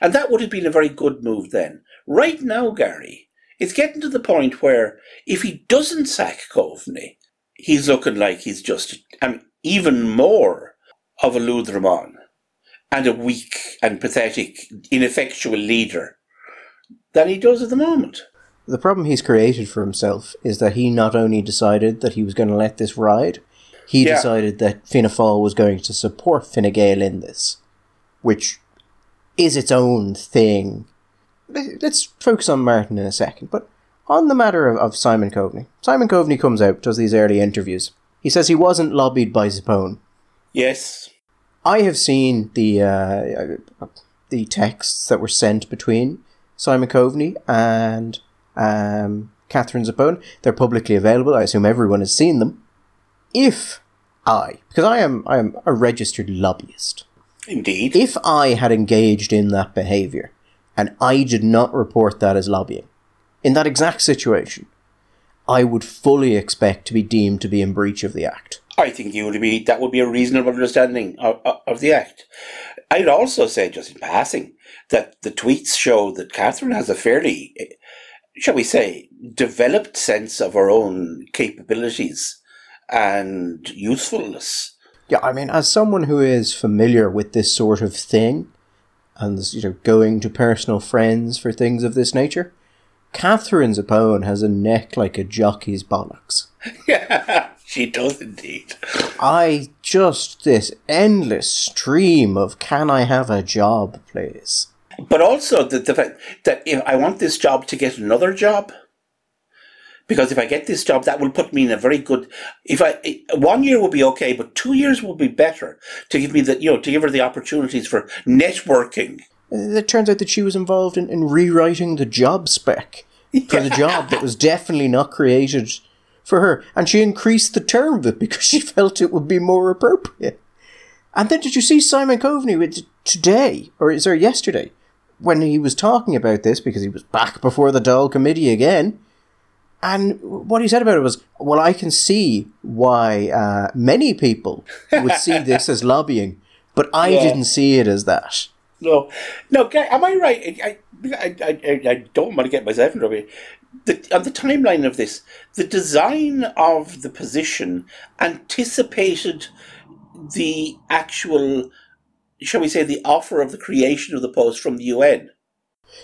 And that would have been a very good move then. Right now, Gary, it's getting to the point where if he doesn't sack Coveney, he's looking like he's just I mean even more of a Luthramon and a weak and pathetic, ineffectual leader than he does at the moment. The problem he's created for himself is that he not only decided that he was going to let this ride, he yeah. decided that Fianna Fáil was going to support Fine Gael in this, which is its own thing. Let's focus on Martin in a second, but on the matter of, of Simon Coveney. Simon Coveney comes out, does these early interviews, he says he wasn't lobbied by Zappone. Yes. I have seen the uh, the texts that were sent between Simon Coveney and um, Catherine Zappone. They're publicly available. I assume everyone has seen them. If I, because I am I am a registered lobbyist. Indeed. If I had engaged in that behaviour and I did not report that as lobbying, in that exact situation, I would fully expect to be deemed to be in breach of the Act. I think you would be that would be a reasonable understanding of, of the Act. I'd also say, just in passing, that the tweets show that Catherine has a fairly, shall we say, developed sense of her own capabilities and usefulness. Yeah, I mean, as someone who is familiar with this sort of thing, and you know, going to personal friends for things of this nature, Catherine Zappone has a neck like a jockey's bollocks. Yeah, she does indeed. I just this endless stream of can I have a job, please? But also the, the fact that if I want this job to get another job, because if I get this job, that will put me in a very good. If I one year will be okay, but two years will be better to give me the you know to give her the opportunities for networking it turns out that she was involved in, in rewriting the job spec for the job that was definitely not created for her. And she increased the term of it because she felt it would be more appropriate. And then did you see Simon Coveney with today, or is there yesterday, when he was talking about this because he was back before the Dáil committee again? And what he said about it was, well, I can see why uh, many people would see this as lobbying, but I yeah. didn't see it as that. No, no, am I right? I, I, I, I don't want to get myself in trouble. The, on the timeline of this, the design of the position anticipated the actual, shall we say, the offer of the creation of the post from the UN.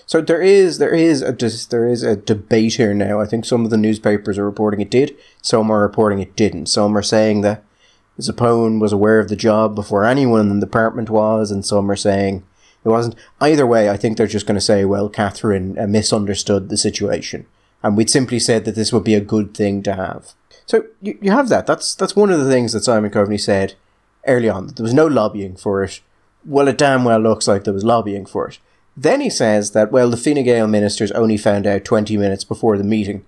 So there is there is a there is a debate here now. I think some of the newspapers are reporting it did, some are reporting it didn't. Some are saying that Zappone was aware of the job before anyone in the department was, and some are saying it wasn't. Either way, I think they're just going to say, well, Catherine uh, misunderstood the situation, and we'd simply said that this would be a good thing to have. So you, you have that. That's that's one of the things that Simon Coveney said early on. That there was no lobbying for it. Well, it damn well looks like there was lobbying for it. Then he says that, well, the Fine Gael ministers only found out 20 minutes before the meeting.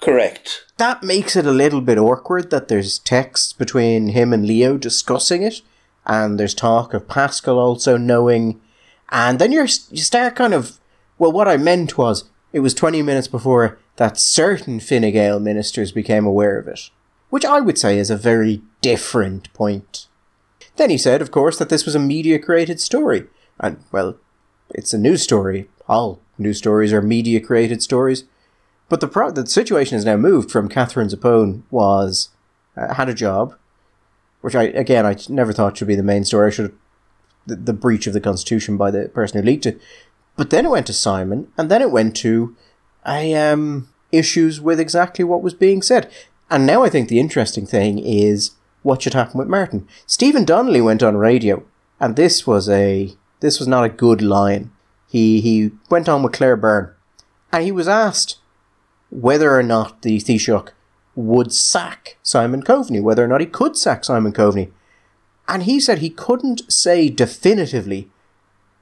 Correct. That makes it a little bit awkward that there's texts between him and Leo discussing it, and there's talk of Paschal also knowing and then you're, you start kind of, well, what I meant was it was 20 minutes before that certain Fine Gael ministers became aware of it, which I would say is a very different point. Then he said, of course, that this was a media created story. And, well, it's a news story. All news stories are media created stories. But the, pro- the situation has now moved from Catherine Zappone was, uh, had a job, which I, again, I never thought should be the main story. I should have the, the breach of the constitution by the person who leaked it. But then it went to Simon, and then it went to I um issues with exactly what was being said. And now I think the interesting thing is what should happen with Martin. Stephen Donnelly went on radio, and this was a this was not a good line. He he went on with Claire Byrne, and he was asked whether or not the Taoiseach would sack Simon Coveney, whether or not he could sack Simon Coveney. And he said he couldn't say definitively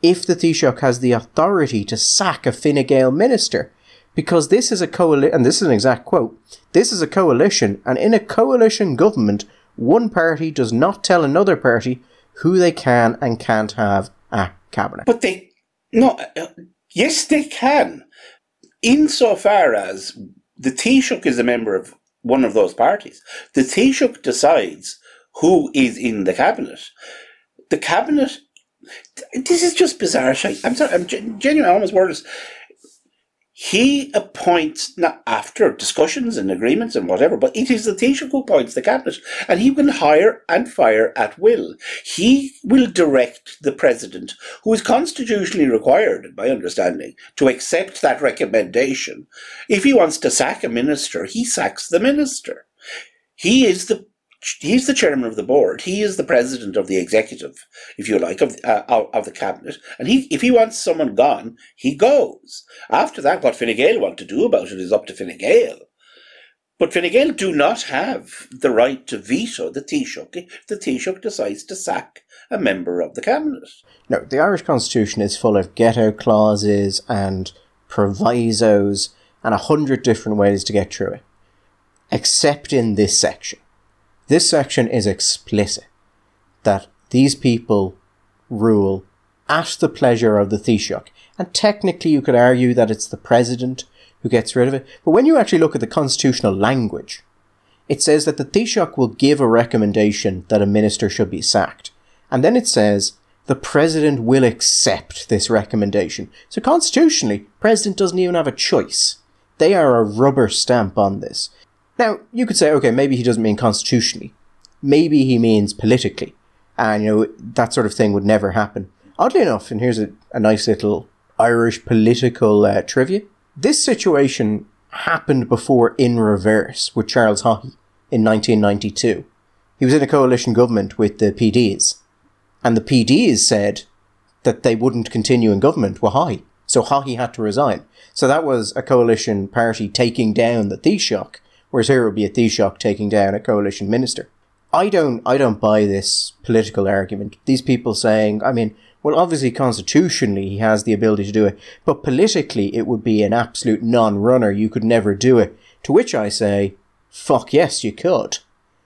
if the Taoiseach has the authority to sack a Fine Gael minister, because this is a coalition, and this is an exact quote, this is a coalition, and in a coalition government, one party does not tell another party who they can and can't have a cabinet. But they, no, uh, yes, they can, insofar as the Taoiseach is a member of one of those parties. The Taoiseach decides who is in the cabinet. The cabinet. This is just bizarre. I'm sorry. I'm genuinely almost wordless. He appoints not after discussions and agreements and whatever, but it is the Taoiseach who appoints the cabinet, and he can hire and fire at will. He will direct the president, who is constitutionally required, in my understanding, to accept that recommendation. If he wants to sack a minister, he sacks the minister. He is the he's the chairman of the board. He is the president of the executive, if you like, of uh, of the cabinet. And he, if he wants someone gone, he goes. After that, what Fine Gael want to do about it is up to Fine Gael. But Fine Gael do not have the right to veto the Taoiseach if the Taoiseach decides to sack a member of the cabinet. No, the Irish Constitution is full of get-out clauses and provisos and a hundred different ways to get through it, except in this section this section is explicit that these people rule at the pleasure of the Taoiseach. And technically, you could argue that it's the president who gets rid of it. But when you actually look at the constitutional language, it says that the Taoiseach will give a recommendation that a minister should be sacked. And then it says the president will accept this recommendation. So constitutionally, president doesn't even have a choice. They are a rubber stamp on this. Now, you could say, okay, maybe he doesn't mean constitutionally. Maybe he means politically. And, you know, that sort of thing would never happen. Oddly enough, and here's a, a nice little Irish political uh, trivia this situation happened before in reverse with Charles Haughey in 1992. He was in a coalition government with the PDs. And the PDs said that they wouldn't continue in government with Haughey. So Haughey had to resign. So that was a coalition party taking down the Taoiseach whereas here it would be a Taoiseach taking down a coalition minister. I don't I don't buy this political argument. These people saying, I mean, well, obviously constitutionally he has the ability to do it, but politically it would be an absolute non-runner. You could never do it. To which I say, fuck yes, you could.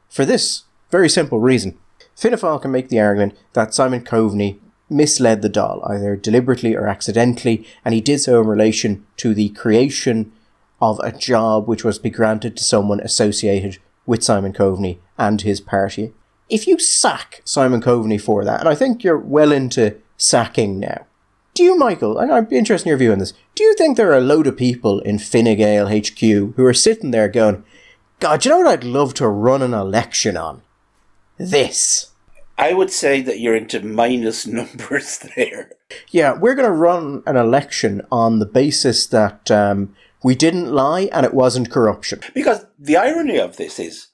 For this very simple reason. Fianna can make the argument that Simon Coveney misled the Dáil, either deliberately or accidentally, and he did so in relation to the creation of a job which was to be granted to someone associated with Simon Coveney and his party. If you sack Simon Coveney for that, and I think you're well into sacking now, do you, Michael, and I'd be interested in your view on this, do you think there are a load of people in Fine Gael HQ who are sitting there going, God, you know what I'd love to run an election on? This. I would say that you're into minus numbers there. Yeah, we're going to run an election on the basis that um, we didn't lie and it wasn't corruption. Because the irony of this is,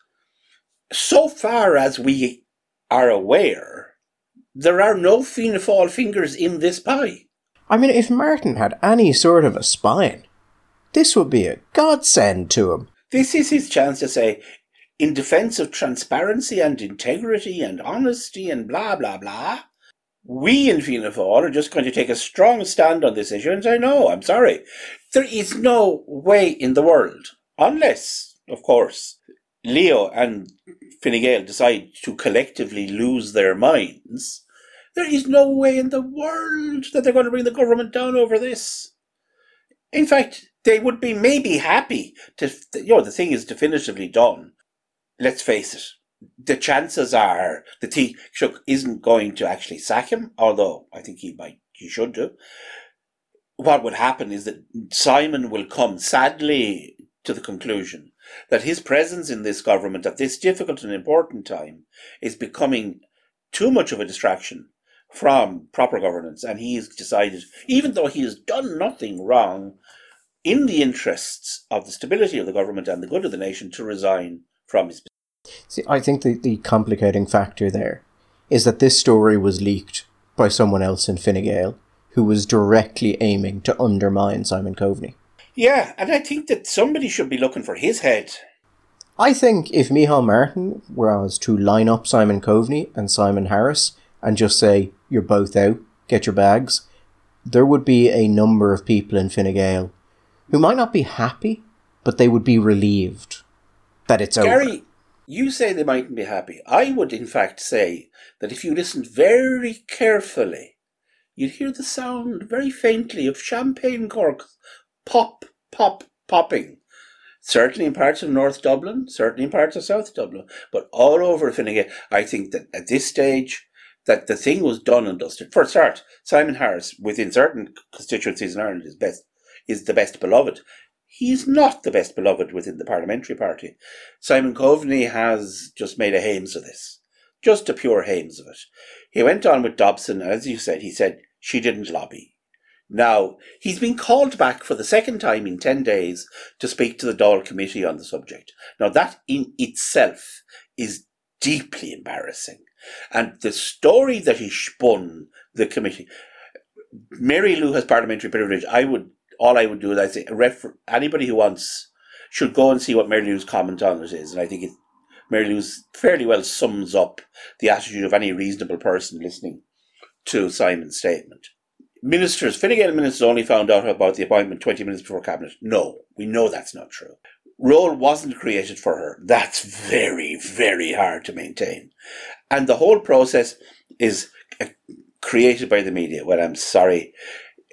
so far as we are aware, there are no Fianna Fáil fingers in this pie. I mean, if Martin had any sort of a spine, this would be a godsend to him. This is his chance to say, in defense of transparency and integrity and honesty and blah, blah, blah, we in Fianna Fáil are just going to take a strong stand on this issue and say, no, I'm sorry. There is no way in the world, unless, of course, Leo and Fine decide to collectively lose their minds, there is no way in the world that they're going to bring the government down over this. In fact, they would be maybe happy to, you know, the thing is definitively done. Let's face it, the chances are that Taoiseach isn't going to actually sack him, although I think he might, he should do. What would happen is that Simon will come sadly to the conclusion that his presence in this government at this difficult and important time is becoming too much of a distraction from proper governance. And he's decided, even though he has done nothing wrong, in the interests of the stability of the government and the good of the nation, to resign from his See, I think the, the complicating factor there is that this story was leaked by someone else in Fine Gael who was directly aiming to undermine Simon Coveney. Yeah, and I think that somebody should be looking for his head. I think if Micheál Martin was to line up Simon Coveney and Simon Harris and just say, you're both out, get your bags, there would be a number of people in Fine Gael who might not be happy, but they would be relieved that it's Gary, over. Gary, you say they mightn't be happy. I would, in fact, say that if you listened very carefully, you'd hear the sound very faintly of champagne corks pop, pop, popping. Certainly in parts of North Dublin, certainly in parts of South Dublin, but all over Finnegan, I think that at this stage, that the thing was done and dusted. For a start, Simon Harris, within certain constituencies in Ireland, is best is the best beloved. He is not the best beloved within the parliamentary party. Simon Coveney has just made a hames of this, just a pure hames of it. He went on with Dobson, as you said, he said she didn't lobby. Now, he's been called back for the second time in 10 days to speak to the Dáil committee on the subject. Now, that in itself is deeply embarrassing. And the story that he spun the committee, Mary Lou has parliamentary privilege. I would all I would do is I say refer, anybody who wants should go and see what Mary Lou's comment on it is, and I think it, Mary Lou's fairly well sums up the attitude of any reasonable person listening to Simon's statement. Ministers, Fine Gael ministers only found out about the appointment 20 minutes before cabinet. No, we know that's not true. Role wasn't created for her. That's very, very hard to maintain. And the whole process is uh, created by the media. Well, I'm sorry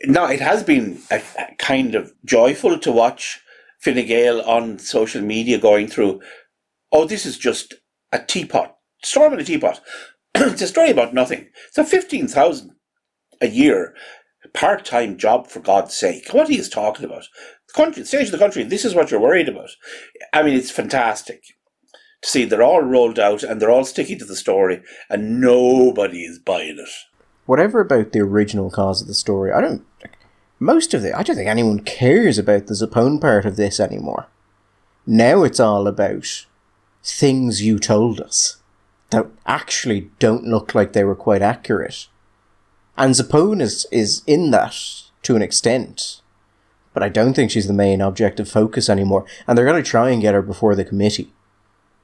no, it has been a, a kind of joyful to watch Fine on social media going through, oh, this is just a teapot, storm in a teapot. it's a story about nothing. It's a 15,000 a year part time job, for God's sake. What he is talking about? The country, the stage of the country, this is what you're worried about. I mean, it's fantastic to see they're all rolled out and they're all sticking to the story and nobody is buying it whatever about the original cause of the story, I don't. Most of it, I don't think anyone cares about the Zappone part of this anymore. Now it's all about things you told us that actually don't look like they were quite accurate. And Zappone is, is in that to an extent. But I don't think she's the main object of focus anymore. And they're going to try and get her before the committee.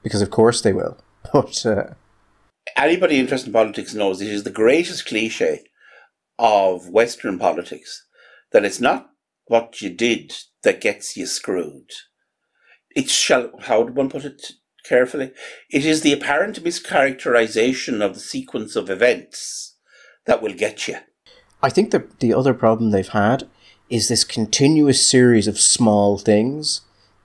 Because of course they will. But uh, anybody interested in politics knows it is the greatest cliche of Western politics that it's not what you did that gets you screwed. It's shall, how would one put it carefully? It is the apparent mischaracterization of the sequence of events that will get you. I think that the other problem they've had is this continuous series of small things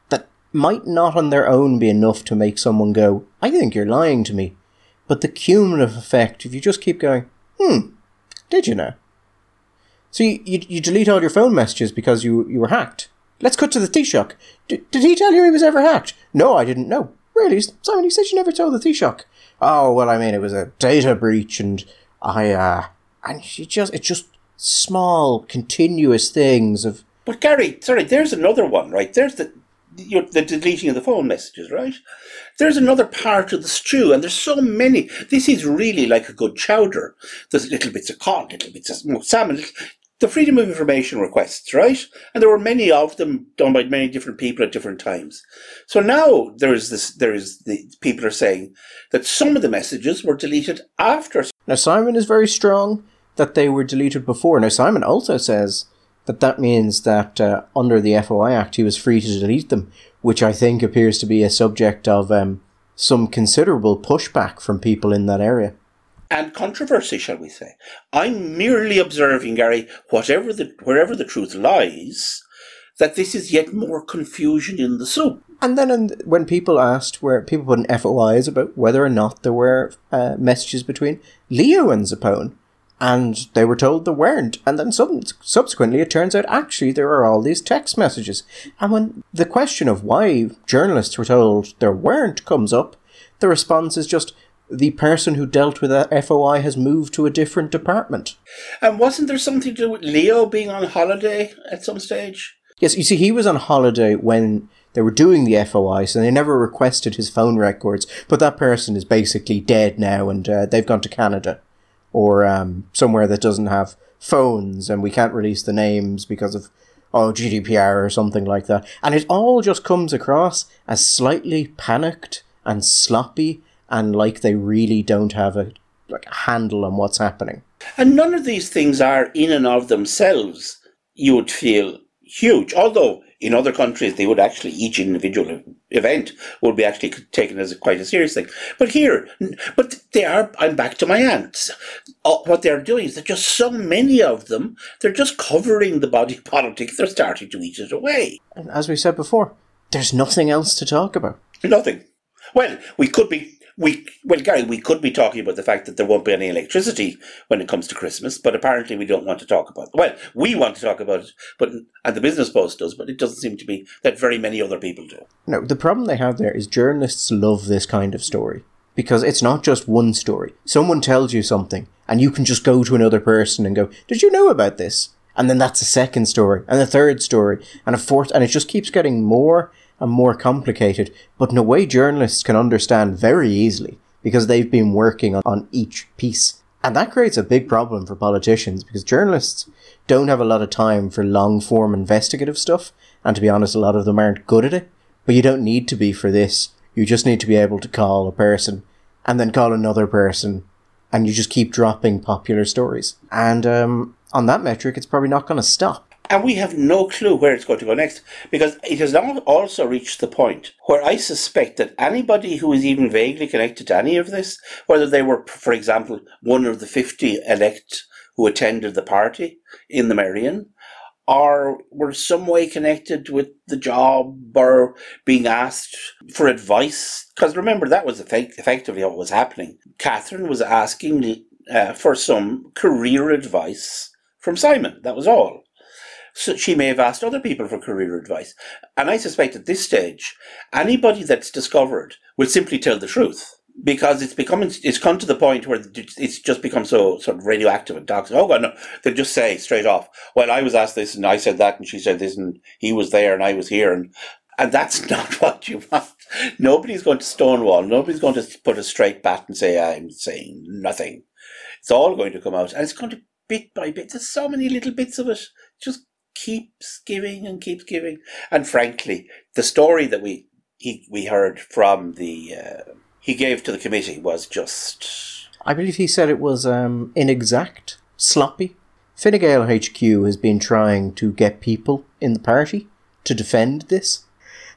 that might not on their own be enough to make someone go, I think you're lying to me. But the cumulative effect, if you just keep going, hmm, did you know? So you, you, you delete all your phone messages because you, you were hacked. Let's cut to the Taoiseach. D- did he tell you he was ever hacked? No, I didn't know. Really? Simon, you said you never told the Taoiseach. Oh, well, I mean, it was a data breach and I, uh, and you just, it's just small, continuous things of. But Gary, sorry, there's another one, right? There's the, the deleting of the phone messages, right? There's another part of the stew, and there's so many. This is really like a good chowder. There's little bits of cod, little bits of smoked salmon, the Freedom of Information requests, right? And there were many of them done by many different people at different times. So now there is this, there is the people are saying that some of the messages were deleted after. Now Simon is very strong that they were deleted before. Now Simon also says that that means that uh, under the FOI Act he was free to delete them, which I think appears to be a subject of um, some considerable pushback from people in that area and controversy, shall we say. I'm merely observing, Gary, whatever the, wherever the truth lies, that this is yet more confusion in the soup. And then in, when people asked, where people put in FOIs about whether or not there were uh, messages between Leo and Zappone, and they were told there weren't. And then sub- subsequently, it turns out actually there are all these text messages. And when the question of why journalists were told there weren't comes up, the response is just, the person who dealt with that FOI has moved to a different department. And wasn't there something to do with Leo being on holiday at some stage? Yes, you see, he was on holiday when they were doing the FOI, so they never requested his phone records. But that person is basically dead now, and uh, they've gone to Canada or um, somewhere that doesn't have phones, and we can't release the names because of oh GDPR or something like that. And it all just comes across as slightly panicked and sloppy and like they really don't have a like a handle on what's happening. And none of these things are in and of themselves, you would feel huge. Although in other countries they would actually each individual event would be actually taken as a, quite a serious thing. But here, but they are. I'm back to my ants. Uh, what they're doing is that just so many of them. They're just covering the body politic. They're starting to eat it away. And as we said before, there's nothing else to talk about. Nothing. Well, we could be we well, Gary, we could be talking about the fact that there won't be any electricity when it comes to Christmas, but apparently we don't want to talk about it. Well, we want to talk about it, but and the business post does, but it doesn't seem to be that very many other people do. No, the problem they have there is journalists love this kind of story because it's not just one story. Someone tells you something, and you can just go to another person and go, "Did you know about this?" And then that's a second story, and a third story, and a fourth, and it just keeps getting more and more complicated, but in a way journalists can understand very easily because they've been working on, each piece. And that creates a big problem for politicians because journalists don't have a lot of time for long form investigative stuff. And to be honest, a lot of them aren't good at it. But you don't need to be for this. You just need to be able to call a person and then call another person and you just keep dropping popular stories. And um, on that metric, it's probably not going to stop. And we have no clue where it's going to go next because it has now also reached the point where I suspect that anybody who is even vaguely connected to any of this, whether they were, for example, one of the 50 elect who attended the party in the Merrion, or were some way connected with the job or being asked for advice. Because remember, that was effect- effectively what was happening. Catherine was asking uh, for some career advice from Simon. That was all. So she may have asked other people for career advice. And I suspect at this stage, anybody that's discovered will simply tell the truth because it's becoming it's come to the point where it's just become so sort of radioactive and toxic. Oh god, no! They'll just say straight off, "Well, I was asked this and I said that, and she said this, and he was there and I was here," and and that's not what you want. Nobody's going to stonewall. Nobody's going to put a straight bat and say, "I'm saying nothing." It's all going to come out, and it's going to bit by bit. There's so many little bits of it. Just keeps giving and keeps giving. And frankly, the story that we he, we heard from the uh, he gave to the committee was just. I believe he said it was um, inexact, sloppy. Fine Gael HQ has been trying to get people in the party to defend this.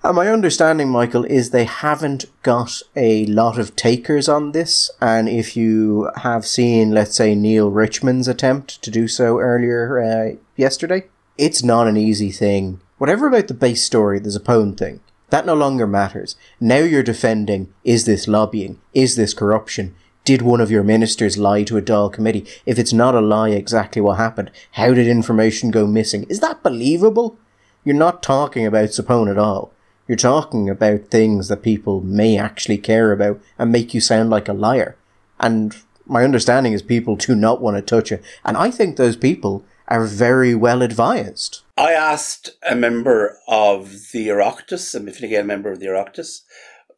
And my understanding, Michael, is they haven't got a lot of takers on this. And if you have seen, let's say, Neale Richmond's attempt to do so earlier uh, yesterday, it's not an easy thing. Whatever about the base story, the Zappone thing, that no longer matters. Now you're defending is this lobbying? Is this corruption? Did one of your ministers lie to a Dáil committee? If it's not a lie, exactly what happened? How did information go missing? Is that believable? You're not talking about Zappone at all. You're talking about things that people may actually care about and make you sound like a liar. And my understanding is people do not want to touch it. And I think those people are very well advised. I asked a member of the Oireachtas, a Fine member of the Oireachtas,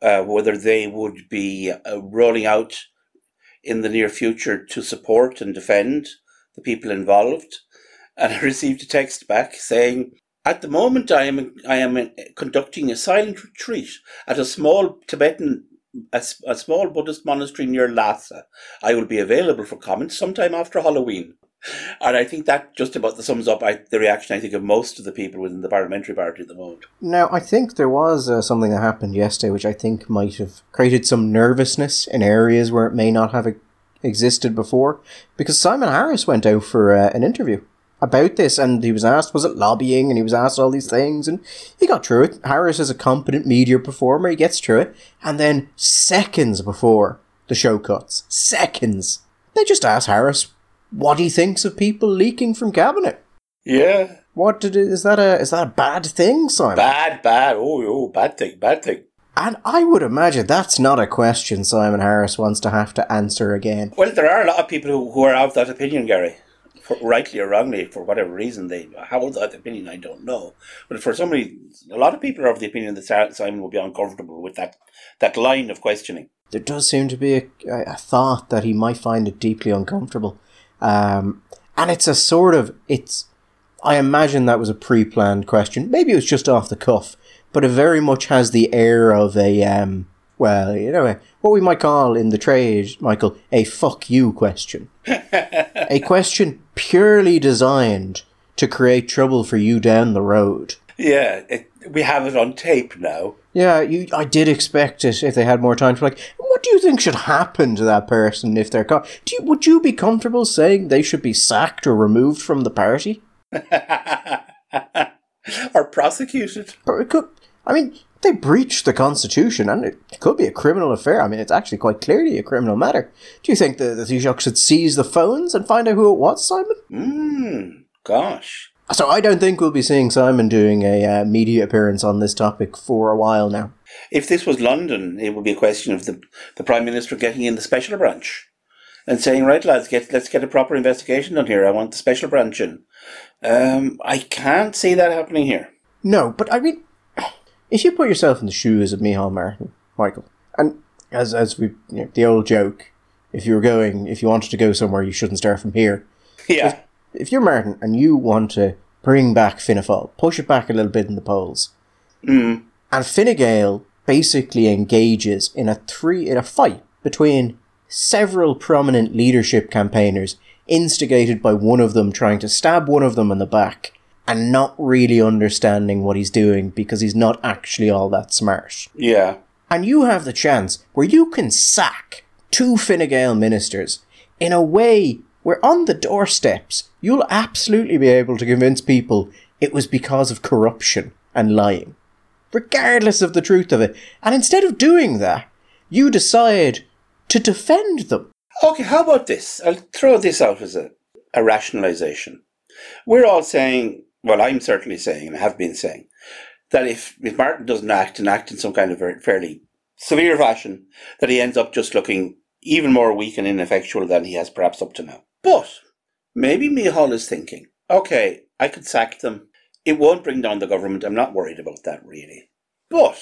uh, whether they would be uh, rolling out in the near future to support and defend the people involved. And I received a text back saying, at the moment, I am I am conducting a silent retreat at a small Tibetan, a, a small Buddhist monastery near Lhasa. I will be available for comments sometime after Halloween. And I think that just about sums up I, the reaction I think of most of the people within the parliamentary party at the moment. Now, I think there was uh, something that happened yesterday, which I think might have created some nervousness in areas where it may not have existed before, because Simon Harris went out for uh, an interview about this and he was asked was it lobbying and he was asked all these things and he got through it harris is a competent media performer he gets through it and then seconds before the show cuts seconds they just ask harris what he thinks of people leaking from cabinet. Yeah. What did it, is that a is that a bad thing simon? Bad bad. Oh oh bad thing bad thing. And I would imagine that's not a question Simon Harris wants to have to answer again. Well, there are a lot of people who, who are of that opinion, Gary. Rightly or wrongly, for whatever reason, they hold that opinion. I don't know, but for somebody, a lot of people are of the opinion that Simon will be uncomfortable with that that line of questioning. There does seem to be a, a thought that he might find it deeply uncomfortable, um, and it's a sort of it's. I imagine that was a pre-planned question. Maybe it was just off the cuff, but it very much has the air of a um, well, you know, what we might call in the trade, Michael, a fuck you question. a question purely designed to create trouble for you down the road. Yeah, it, we have it on tape now. Yeah, you. I did expect it if they had more time to like. What do you think should happen to that person if they're caught? Do you, would you be comfortable saying they should be sacked or removed from the party? or prosecuted? Or it could. I mean, they breached the Constitution, and it could be a criminal affair. I mean, it's actually quite clearly a criminal matter. Do you think the, the Taoiseach should seize the phones and find out who it was, Simon? Hmm, gosh. So I don't think we'll be seeing Simon doing a uh, media appearance on this topic for a while now. If this was London, it would be a question of the, the Prime Minister getting in the special branch and saying, right, lads, get, let's get a proper investigation done here. I want the special branch in. Um, I can't see that happening here. No, but I mean, if you put yourself in the shoes of Micheál Martin, Michael, and as as we you know, the old joke, if you were going, if you wanted to go somewhere, you shouldn't start from here. Yeah. If, if you're Martin and you want to bring back Fianna Fáil, push it back a little bit in the polls, mm. And Fine Gael basically engages in a three in a fight between several prominent leadership campaigners, instigated by one of them trying to stab one of them in the back and not really understanding what he's doing because he's not actually all that smart. Yeah. And you have the chance where you can sack two Fine Gael ministers in a way where on the doorsteps you'll absolutely be able to convince people it was because of corruption and lying, regardless of the truth of it. And instead of doing that, you decide to defend them. Okay, how about this? I'll throw this out as a, a rationalization. We're all saying well, I'm certainly saying, and have been saying, that if, if Martin doesn't act and act in some kind of fairly severe fashion, that he ends up just looking even more weak and ineffectual than he has perhaps up to now. But maybe Micheál is thinking, okay, I could sack them. It won't bring down the government. I'm not worried about that really. But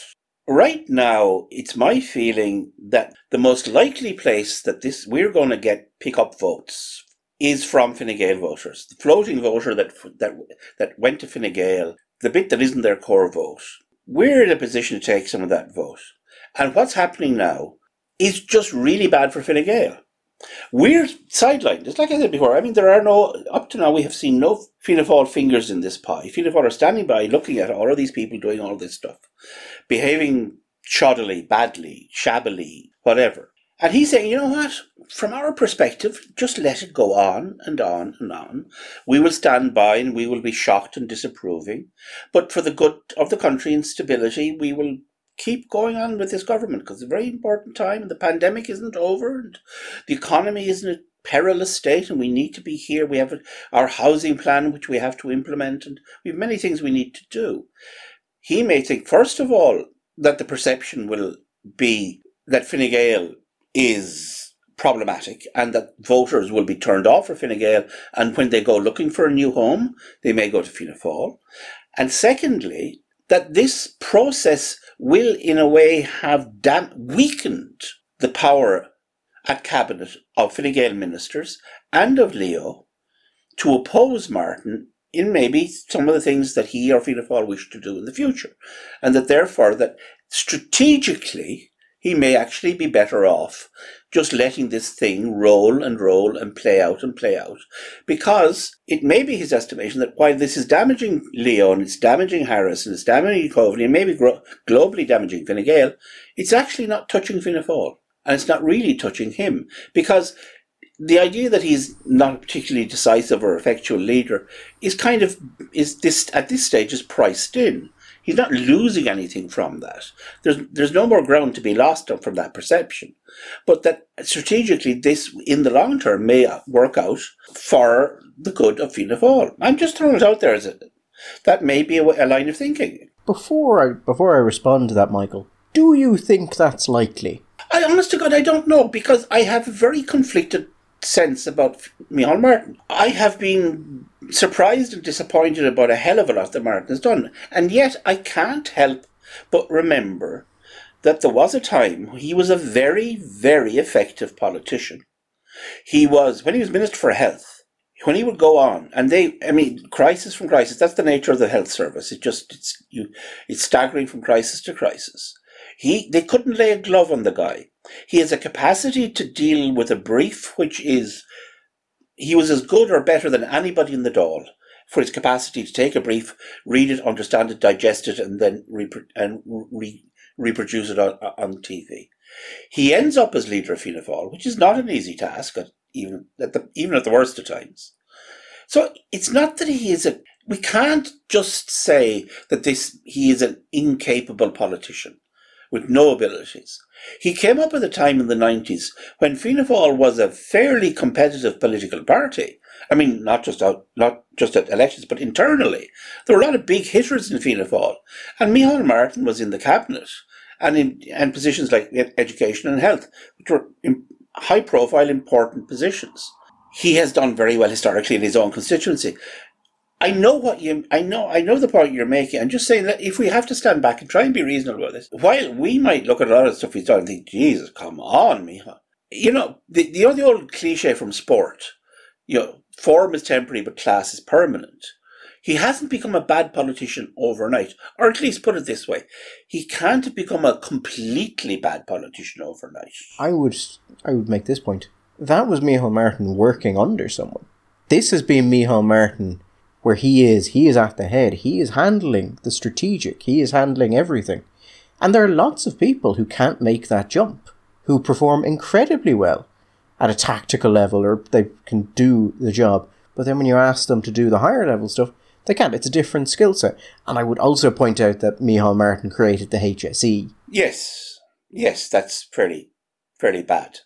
right now, it's my feeling that the most likely place that this we're going to get pick up votes is from Fine Gael voters. The floating voter that that that went to Fine Gael, the bit that isn't their core vote, we're in a position to take some of that vote. And what's happening now is just really bad for Fine Gael. We're sidelined. Just like I said before, I mean, there are no, up to now, we have seen no Fianna Fáil fingers in this pie. Fianna Fáil are standing by looking at all of these people doing all this stuff, behaving shoddily, badly, shabbily, whatever. And he's saying, you know what? From our perspective, just let it go on and on and on. We will stand by and we will be shocked and disapproving. But for the good of the country and stability, we will keep going on with this government because it's a very important time and the pandemic isn't over and the economy is in a perilous state and we need to be here. We have our housing plan which we have to implement and we have many things we need to do. He may think, first of all, that the perception will be that Fine Gael is problematic and that voters will be turned off for Fine Gael and when they go looking for a new home, they may go to Fianna Fáil. And secondly, that this process will, in a way, have dam- weakened the power at cabinet of Fine Gael ministers and of Leo to oppose Martin in maybe some of the things that he or Fianna Fáil wish to do in the future, and that therefore that strategically he may actually be better off just letting this thing roll and roll and play out and play out. Because it may be his estimation that while this is damaging Leo and it's damaging Harris and it's damaging Coveney and maybe gro- globally damaging Fine Gael, it's actually not touching Fianna. And it's not really touching him. Because the idea that he's not a particularly decisive or effectual leader is kind of is this at this stage is priced in. He's not losing anything from that. There's there's no more ground to be lost from that perception. But that strategically, this in the long term may work out for the good of Fianna Fáil. I'm just throwing it out there as a, that may be a, a line of thinking. Before I before I respond to that, Michael, do you think that's likely? I honest to God, I don't know because I have a very conflicted sense about Micheál Martin. I have been surprised and disappointed about a hell of a lot that Martin has done. And yet I can't help but remember that there was a time he was a very, very effective politician. He was, when he was Minister for Health, when he would go on, and they, I mean, crisis from crisis, that's the nature of the health service. It just, it's, you, it's staggering from crisis to crisis. He, they couldn't lay a glove on the guy. He has a capacity to deal with a brief which is he was as good or better than anybody in the Dáil for his capacity to take a brief, read it, understand it, digest it, and then repro- and re- reproduce it on, on TV. He ends up as leader of Fianna Fáil, which is not an easy task, at even at the even at the worst of times. So it's not that he is a. We can't just say that this he is an incapable politician with no abilities. He came up at a time in the 90s when Fianna Fáil was a fairly competitive political party. I mean, not just out, not just at elections, but internally. There were a lot of big hitters in Fianna Fáil. And Micheál Martin was in the cabinet and in and positions like education and health, which were high profile, important positions. He has done very well historically in his own constituency. I know what you. I know. I know the point you're making. I'm just saying that if we have to stand back and try and be reasonable about this, while we might look at a lot of stuff he's done and think, "Jesus, come on, Miha," you know, the the, the old cliche from sport, you know, form is temporary but class is permanent. He hasn't become a bad politician overnight, or at least put it this way, he can't become a completely bad politician overnight. I would, I would make this point. That was Micheál Martin working under someone. This has been Micheál Martin where he is, he is at the head. He is handling the strategic. He is handling everything. And there are lots of people who can't make that jump, who perform incredibly well at a tactical level or they can do the job. But then when you ask them to do the higher level stuff, they can't. It's a different skill set. And I would also point out that Micheál Martin created the HSE. Yes, yes, that's fairly, fairly bad.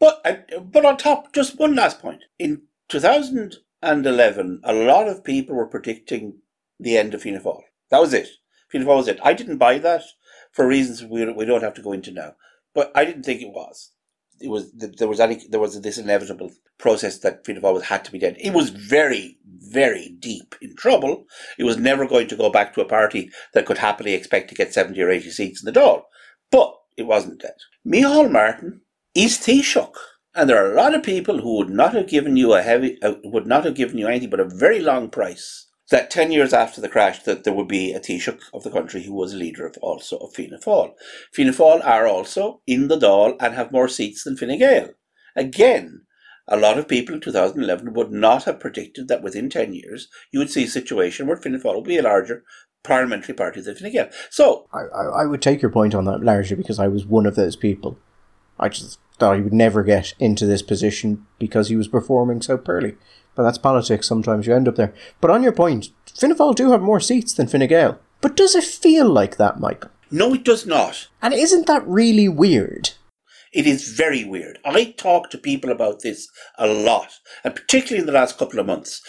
But uh, but on top, just one last point. In 2000 and 11, a lot of people were predicting the end of Fianna Fáil. That was it. Fianna Fáil was it. I didn't buy that for reasons we, we don't have to go into now. But I didn't think it was. It was there was any there was this inevitable process that Fianna Fáil had to be dead. It was very very deep in trouble. It was never going to go back to a party that could happily expect to get seventy or eighty seats in the Dáil. But it wasn't dead. Micheál Martin is Taoiseach. And there are a lot of people who would not have given you a heavy, uh, would not have given you anything but a very long price. that 10 years after the crash that there would be a Taoiseach of the country who was a leader of also of Fianna Fáil. Fianna Fáil are also in the Dáil and have more seats than Fine Gael. Again, a lot of people in 2011 would not have predicted that within 10 years you would see a situation where Fianna Fáil would be a larger parliamentary party than Fine Gael. So, I, I, I would take your point on that largely because I was one of those people. I just thought he would never get into this position because he was performing so poorly. But that's politics. Sometimes you end up there. But on your point, Fianna Fáil do have more seats than Fine Gael. But does it feel like that, Michael? No, it does not. And isn't that really weird? It is very weird. I talk to people about this a lot, and particularly in the last couple of months.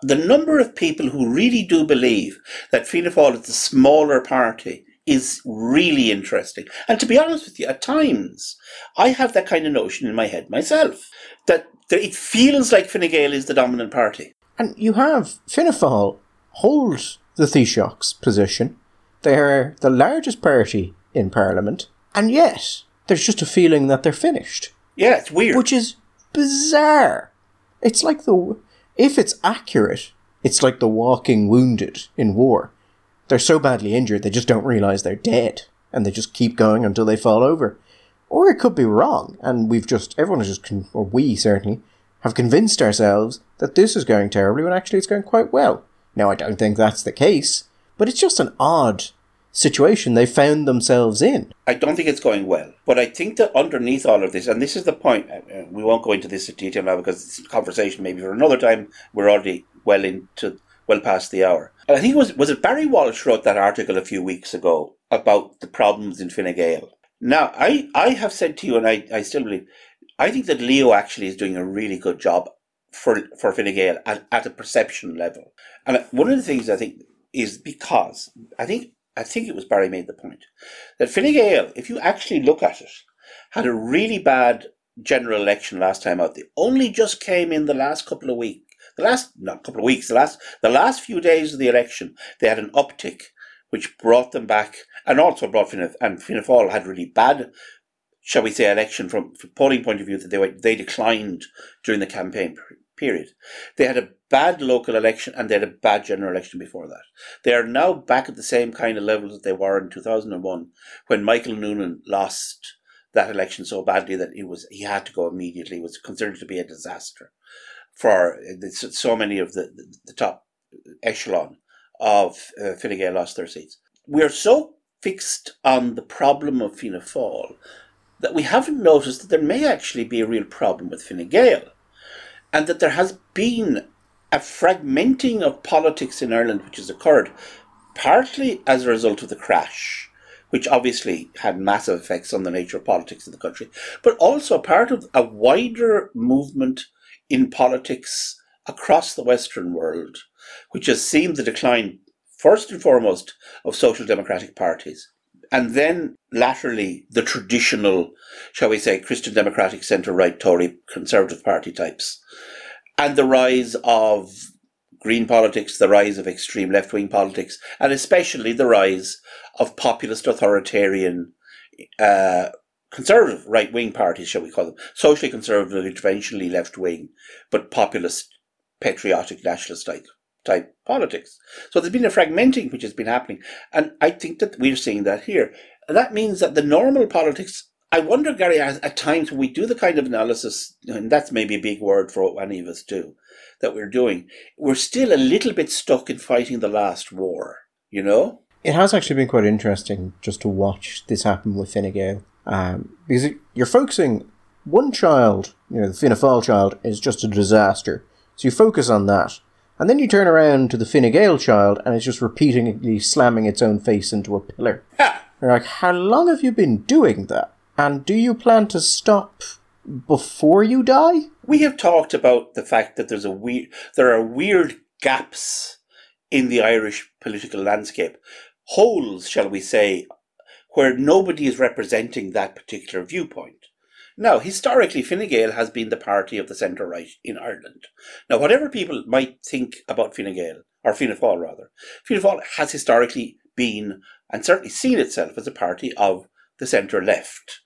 The number of people who really do believe that Fianna Fáil is the smaller party is really interesting. And to be honest with you, at times I have that kind of notion in my head myself that, that it feels like Fine Gael is the dominant party. And you have Fianna Fáil hold the Taoiseach's position. They're the largest party in Parliament, and yet there's just a feeling that they're finished. Yeah, it's weird. Which is bizarre. It's like the. If it's accurate, it's like the walking wounded in war. They're so badly injured they just don't realise they're dead, and they just keep going until they fall over. Or it could be wrong, and we've just. Everyone has just. Or we certainly have convinced ourselves that this is going terribly when actually it's going quite well. Now, I don't think that's the case, but it's just an odd situation they found themselves in. I don't think it's going well. But I think that underneath all of this, and this is the point, uh, uh, we won't go into this in detail now because it's conversation maybe for another time. We're already well into well past the hour. And I think it was was it Barry Walsh wrote that article a few weeks ago about the problems in Fine Gael. Now, I, I have said to you, and I, I still believe, I think that Leo actually is doing a really good job for for Fine Gael at, at a perception level. And one of the things I think is because I think I think it was Barry made the point that Fine Gael, if you actually look at it, had a really bad general election last time out. They only just came in the last couple of weeks. The last not couple of weeks, the last the last few days of the election, they had an uptick which brought them back and also brought Fianna and Fianna Fáil had really bad shall we say election from, from polling point of view that they were, they declined during the campaign period. They had a bad local election and they had a bad general election before that. They are now back at the same kind of levels that they were in 2001 when Michael Noonan lost that election so badly that it was he had to go immediately. It was considered to be a disaster for so many of the, the, top echelon of uh, Fine Gael lost their seats. We are so fixed on the problem of Fianna Fáil that we haven't noticed that there may actually be a real problem with Fine Gael and that there has been a fragmenting of politics in Ireland which has occurred partly as a result of the crash, which obviously had massive effects on the nature of politics in the country, but also part of a wider movement in politics across the Western world, which has seen the decline, first and foremost, of social democratic parties. And then latterly, the traditional, shall we say, Christian Democratic centre right Tory Conservative Party types and the rise of green politics, the rise of extreme left wing politics, and especially the rise of populist authoritarian uh, conservative right wing parties, shall we call them, socially conservative, interventionally left wing, but populist, patriotic, nationalist type, type politics. So there's been a fragmenting which has been happening, and I think that we're seeing that here. And that means that the normal politics I wonder, Gary, at times when we do the kind of analysis, and that's maybe a big word for what any of us do, that we're doing, we're still a little bit stuck in fighting the last war, you know? It has actually been quite interesting just to watch this happen with Fine Gael. Um, because you're focusing, one child, you know, the Fianna Fáil child, is just a disaster. So you focus on that. And then you turn around to the Fine Gael child and it's just repeatedly slamming its own face into a pillar. You're like, how long have you been doing that? And do you plan to stop before you die? We have talked about the fact that there's a weird, there are weird gaps in the Irish political landscape, holes, shall we say, where nobody is representing that particular viewpoint. Now, historically, Fine Gael has been the party of the centre right in Ireland. Now, whatever people might think about Fine Gael, or Fianna Fáil rather, Fianna Fáil has historically been and certainly seen itself as a party of the centre left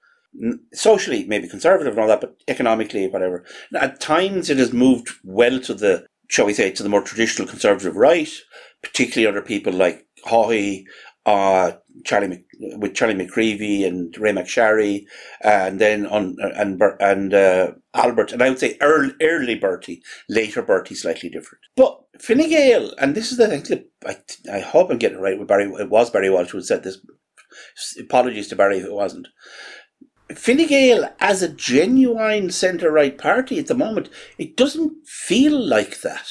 socially maybe conservative and all that, but economically, whatever. At times it has moved well to the shall we say, to the more traditional conservative right, particularly under people like Haughey, uh, Charlie with Charlie McCreevy and Ray McSharry, and then on and and uh, Albert, and I would say early, early Bertie, later Bertie, slightly different. But Fine Gael, and this is the thing. I, I hope I'm getting it right with Barry. It was Barry Walsh who said this. Apologies to Barry if it wasn't. Fine Gael, as a genuine centre right party at the moment, it doesn't feel like that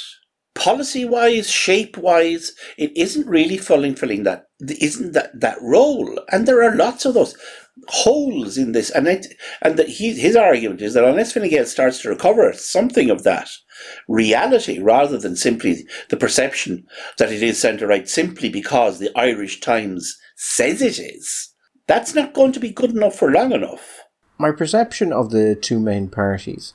policy wise, shape wise, it isn't really fulfilling that isn't that that role. And there are lots of those holes in this. And it, and the, he, his argument is that unless Fine Gael starts to recover something of that reality, rather than simply the perception that it is centre right, simply because the Irish Times says it is, that's not going to be good enough for long enough. My perception of the two main parties,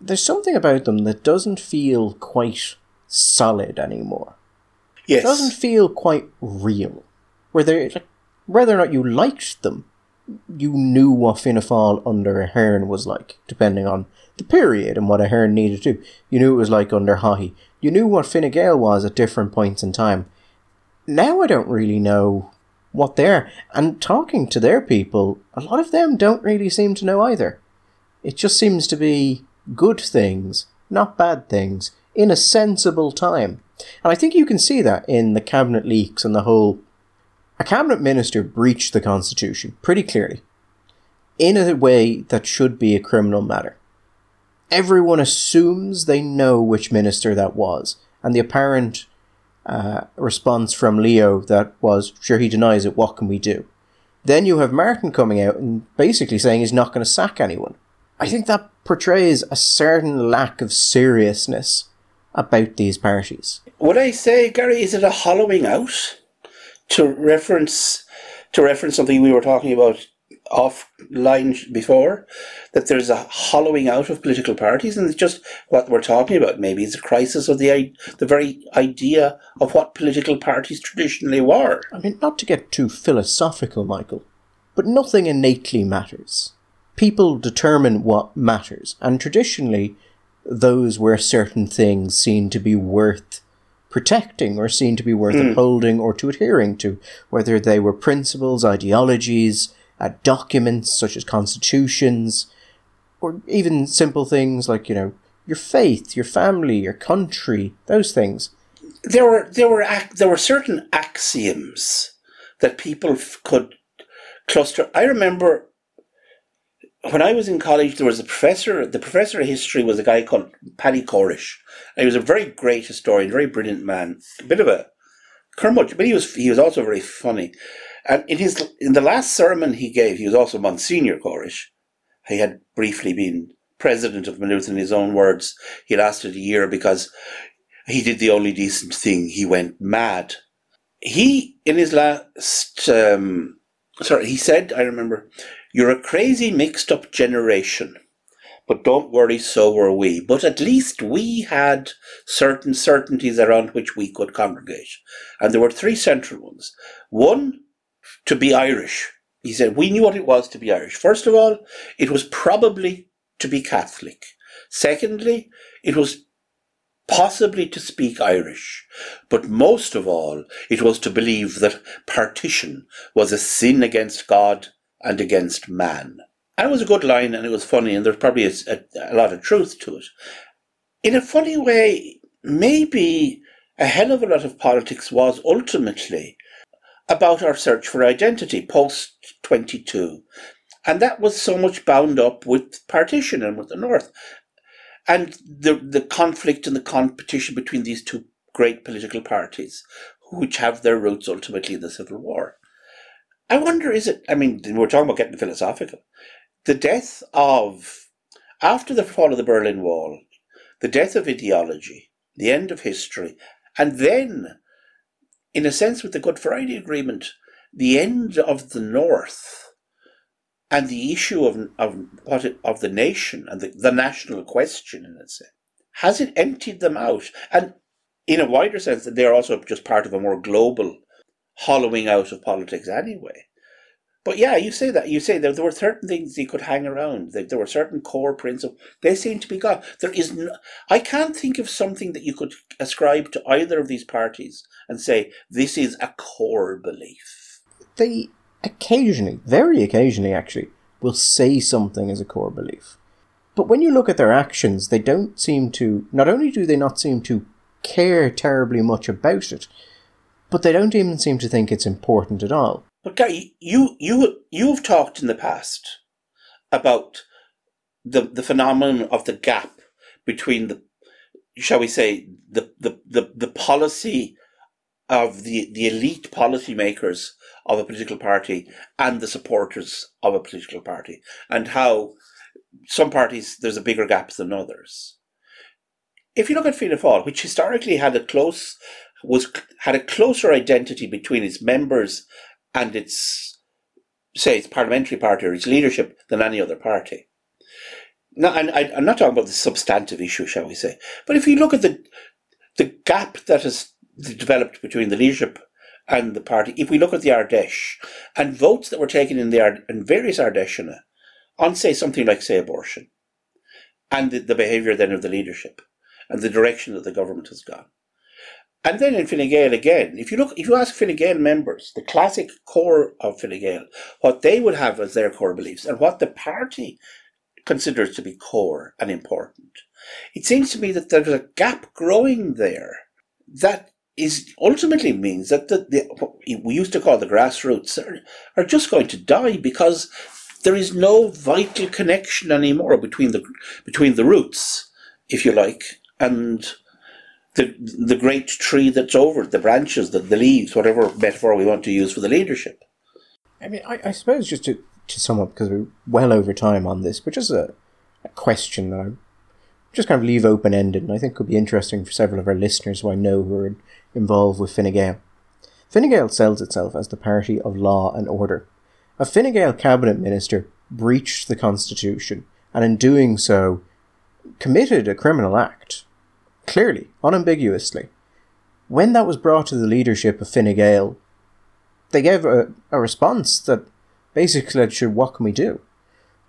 there's something about them that doesn't feel quite solid anymore. Yes. It doesn't feel quite real. Where they like whether or not you liked them, you knew what Fianna Fáil under Ahern was like, depending on the period and what Ahern needed to. You knew it was like under Haughey. You knew what Fine Gael was at different points in time. Now I don't really know what they're. And talking to their people, a lot of them don't really seem to know either. It just seems to be good things, not bad things in a sensible time. And I think you can see that in the cabinet leaks and the whole. A cabinet minister breached the constitution pretty clearly, in a way that should be a criminal matter. Everyone assumes they know which minister that was, and the apparent uh, response from Leo that was, sure, he denies it, what can we do? Then you have Martin coming out and basically saying he's not going to sack anyone. I think that portrays a certain lack of seriousness about these parties. Would I say, Gary, is it a hollowing out to reference to reference something we were talking about offline before? That there's a hollowing out of political parties, and it's just what we're talking about. Maybe it's a crisis of the the very idea of what political parties traditionally were. I mean, not to get too philosophical, Michael, but nothing innately matters. People determine what matters, and traditionally those where certain things seem to be worth protecting or seem to be worth mm. upholding or to adhering to, whether they were principles, ideologies, uh, documents such as constitutions, or even simple things like, you know, your faith, your family, your country, those things. There were there were there were certain axioms that people f- could cluster. I remember when I was in college, there was a professor. The professor of history was a guy called Paddy Corish. he was a very great historian, very brilliant man. A bit of a curmudgeon, but he was he was also very funny. And in his in the last sermon he gave, he was also Monsignor Corish. He had briefly been president of Maynooth in his own words. He lasted a year because he did the only decent thing. He went mad. He in his last um, sorry, he said, I remember, you're a crazy mixed up generation. But don't worry, so were we. But at least we had certain certainties around which we could congregate. And there were three central ones. One, to be Irish. He said, we knew what it was to be Irish. First of all, it was probably to be Catholic. Secondly, it was possibly to speak Irish, but most of all, it was to believe that partition was a sin against God and against man. And it was a good line and it was funny, and there's probably a, a, lot of truth to it. In a funny way, maybe a hell of a lot of politics was ultimately about our search for identity post 22. And that was so much bound up with partition and with the North. And the, the conflict and the competition between these two great political parties, which have their roots ultimately in the Civil War. I wonder, is it? I mean, we're talking about getting philosophical. The death of, after the fall of the Berlin Wall, the death of ideology, the end of history, and then, in a sense, with the Good Friday Agreement, the end of the North and the issue of, of what it, of the nation and the, the national question in a sense. Has it emptied them out? And in a wider sense, they're also just part of a more global hollowing out of politics anyway. But yeah, you say that. You say that there were certain things he could hang around. That there were certain core principles. They seem to be gone. There is. No, I can't think of something that you could ascribe to either of these parties and say this is a core belief. They occasionally, very occasionally, actually, will say something as a core belief. But when you look at their actions, they don't seem to. Not only do they not seem to care terribly much about it, but they don't even seem to think it's important at all. But Gary, you you you've talked in the past about the the phenomenon of the gap between the shall we say the the, the, the policy of the, the elite policymakers of a political party and the supporters of a political party and how some parties there's a bigger gap than others. If you look at Fianna Fáil, which historically had a close was had a closer identity between its members and its say its parliamentary party or its leadership than any other party. Now, and I, I'm not talking about the substantive issue, shall we say, but if you look at the the gap that has developed between the leadership and the party, if we look at the Ard Fheis and votes that were taken in the Ard- in various Ard Fheis on say something like say abortion, and the, the behaviour then of the leadership and the direction that the government has gone. And then in Fine Gael again, if you look, if you ask Fine Gael members, the classic core of Fine Gael, what they would have as their core beliefs and what the party considers to be core and important, it seems to me that there's a gap growing there that is ultimately means that the, the we used to call the grassroots are, are just going to die because there is no vital connection anymore between the between the roots, if you like, and the the great tree that's over it, the branches, the, the leaves, whatever metaphor we want to use for the leadership. I mean, I, I suppose just to, to sum up, because we're well over time on this, but just a, a question that I just kind of leave open ended, and I think could be interesting for several of our listeners who I know who are involved with Fine Gael. Fine Gael sells itself as the party of law and order. A Fine Gael cabinet minister breached the constitution, and in doing so, committed a criminal act clearly, unambiguously. When that was brought to the leadership of Fine Gael, they gave a, a response that basically said, What can we do?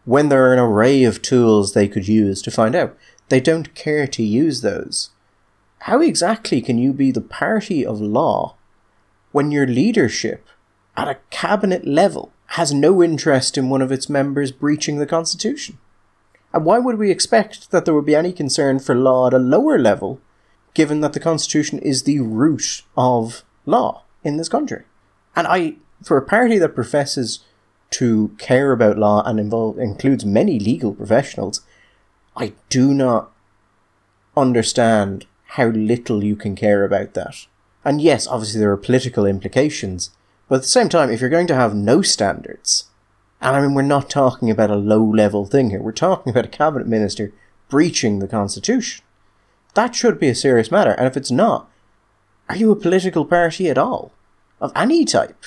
When there are an array of tools they could use to find out, they don't care to use those. How exactly can you be the party of law when your leadership at a cabinet level has no interest in one of its members breaching the Constitution? And why would we expect that there would be any concern for law at a lower level, given that the Constitution is the root of law in this country? And I, for a party that professes to care about law and involve, includes many legal professionals, I do not understand how little you can care about that. And yes, obviously there are political implications, but at the same time, if you're going to have no standards, and I mean, we're not talking about a low level thing here. We're talking about a cabinet minister breaching the constitution. That should be a serious matter. And if it's not, are you a political party at all? Of any type?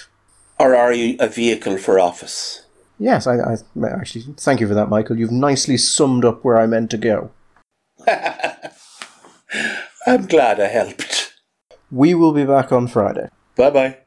Or are you a vehicle for office? Yes, I, I actually thank you for that, Michael. You've nicely summed up where I meant to go. I'm glad I helped. We will be back on Friday. Bye bye.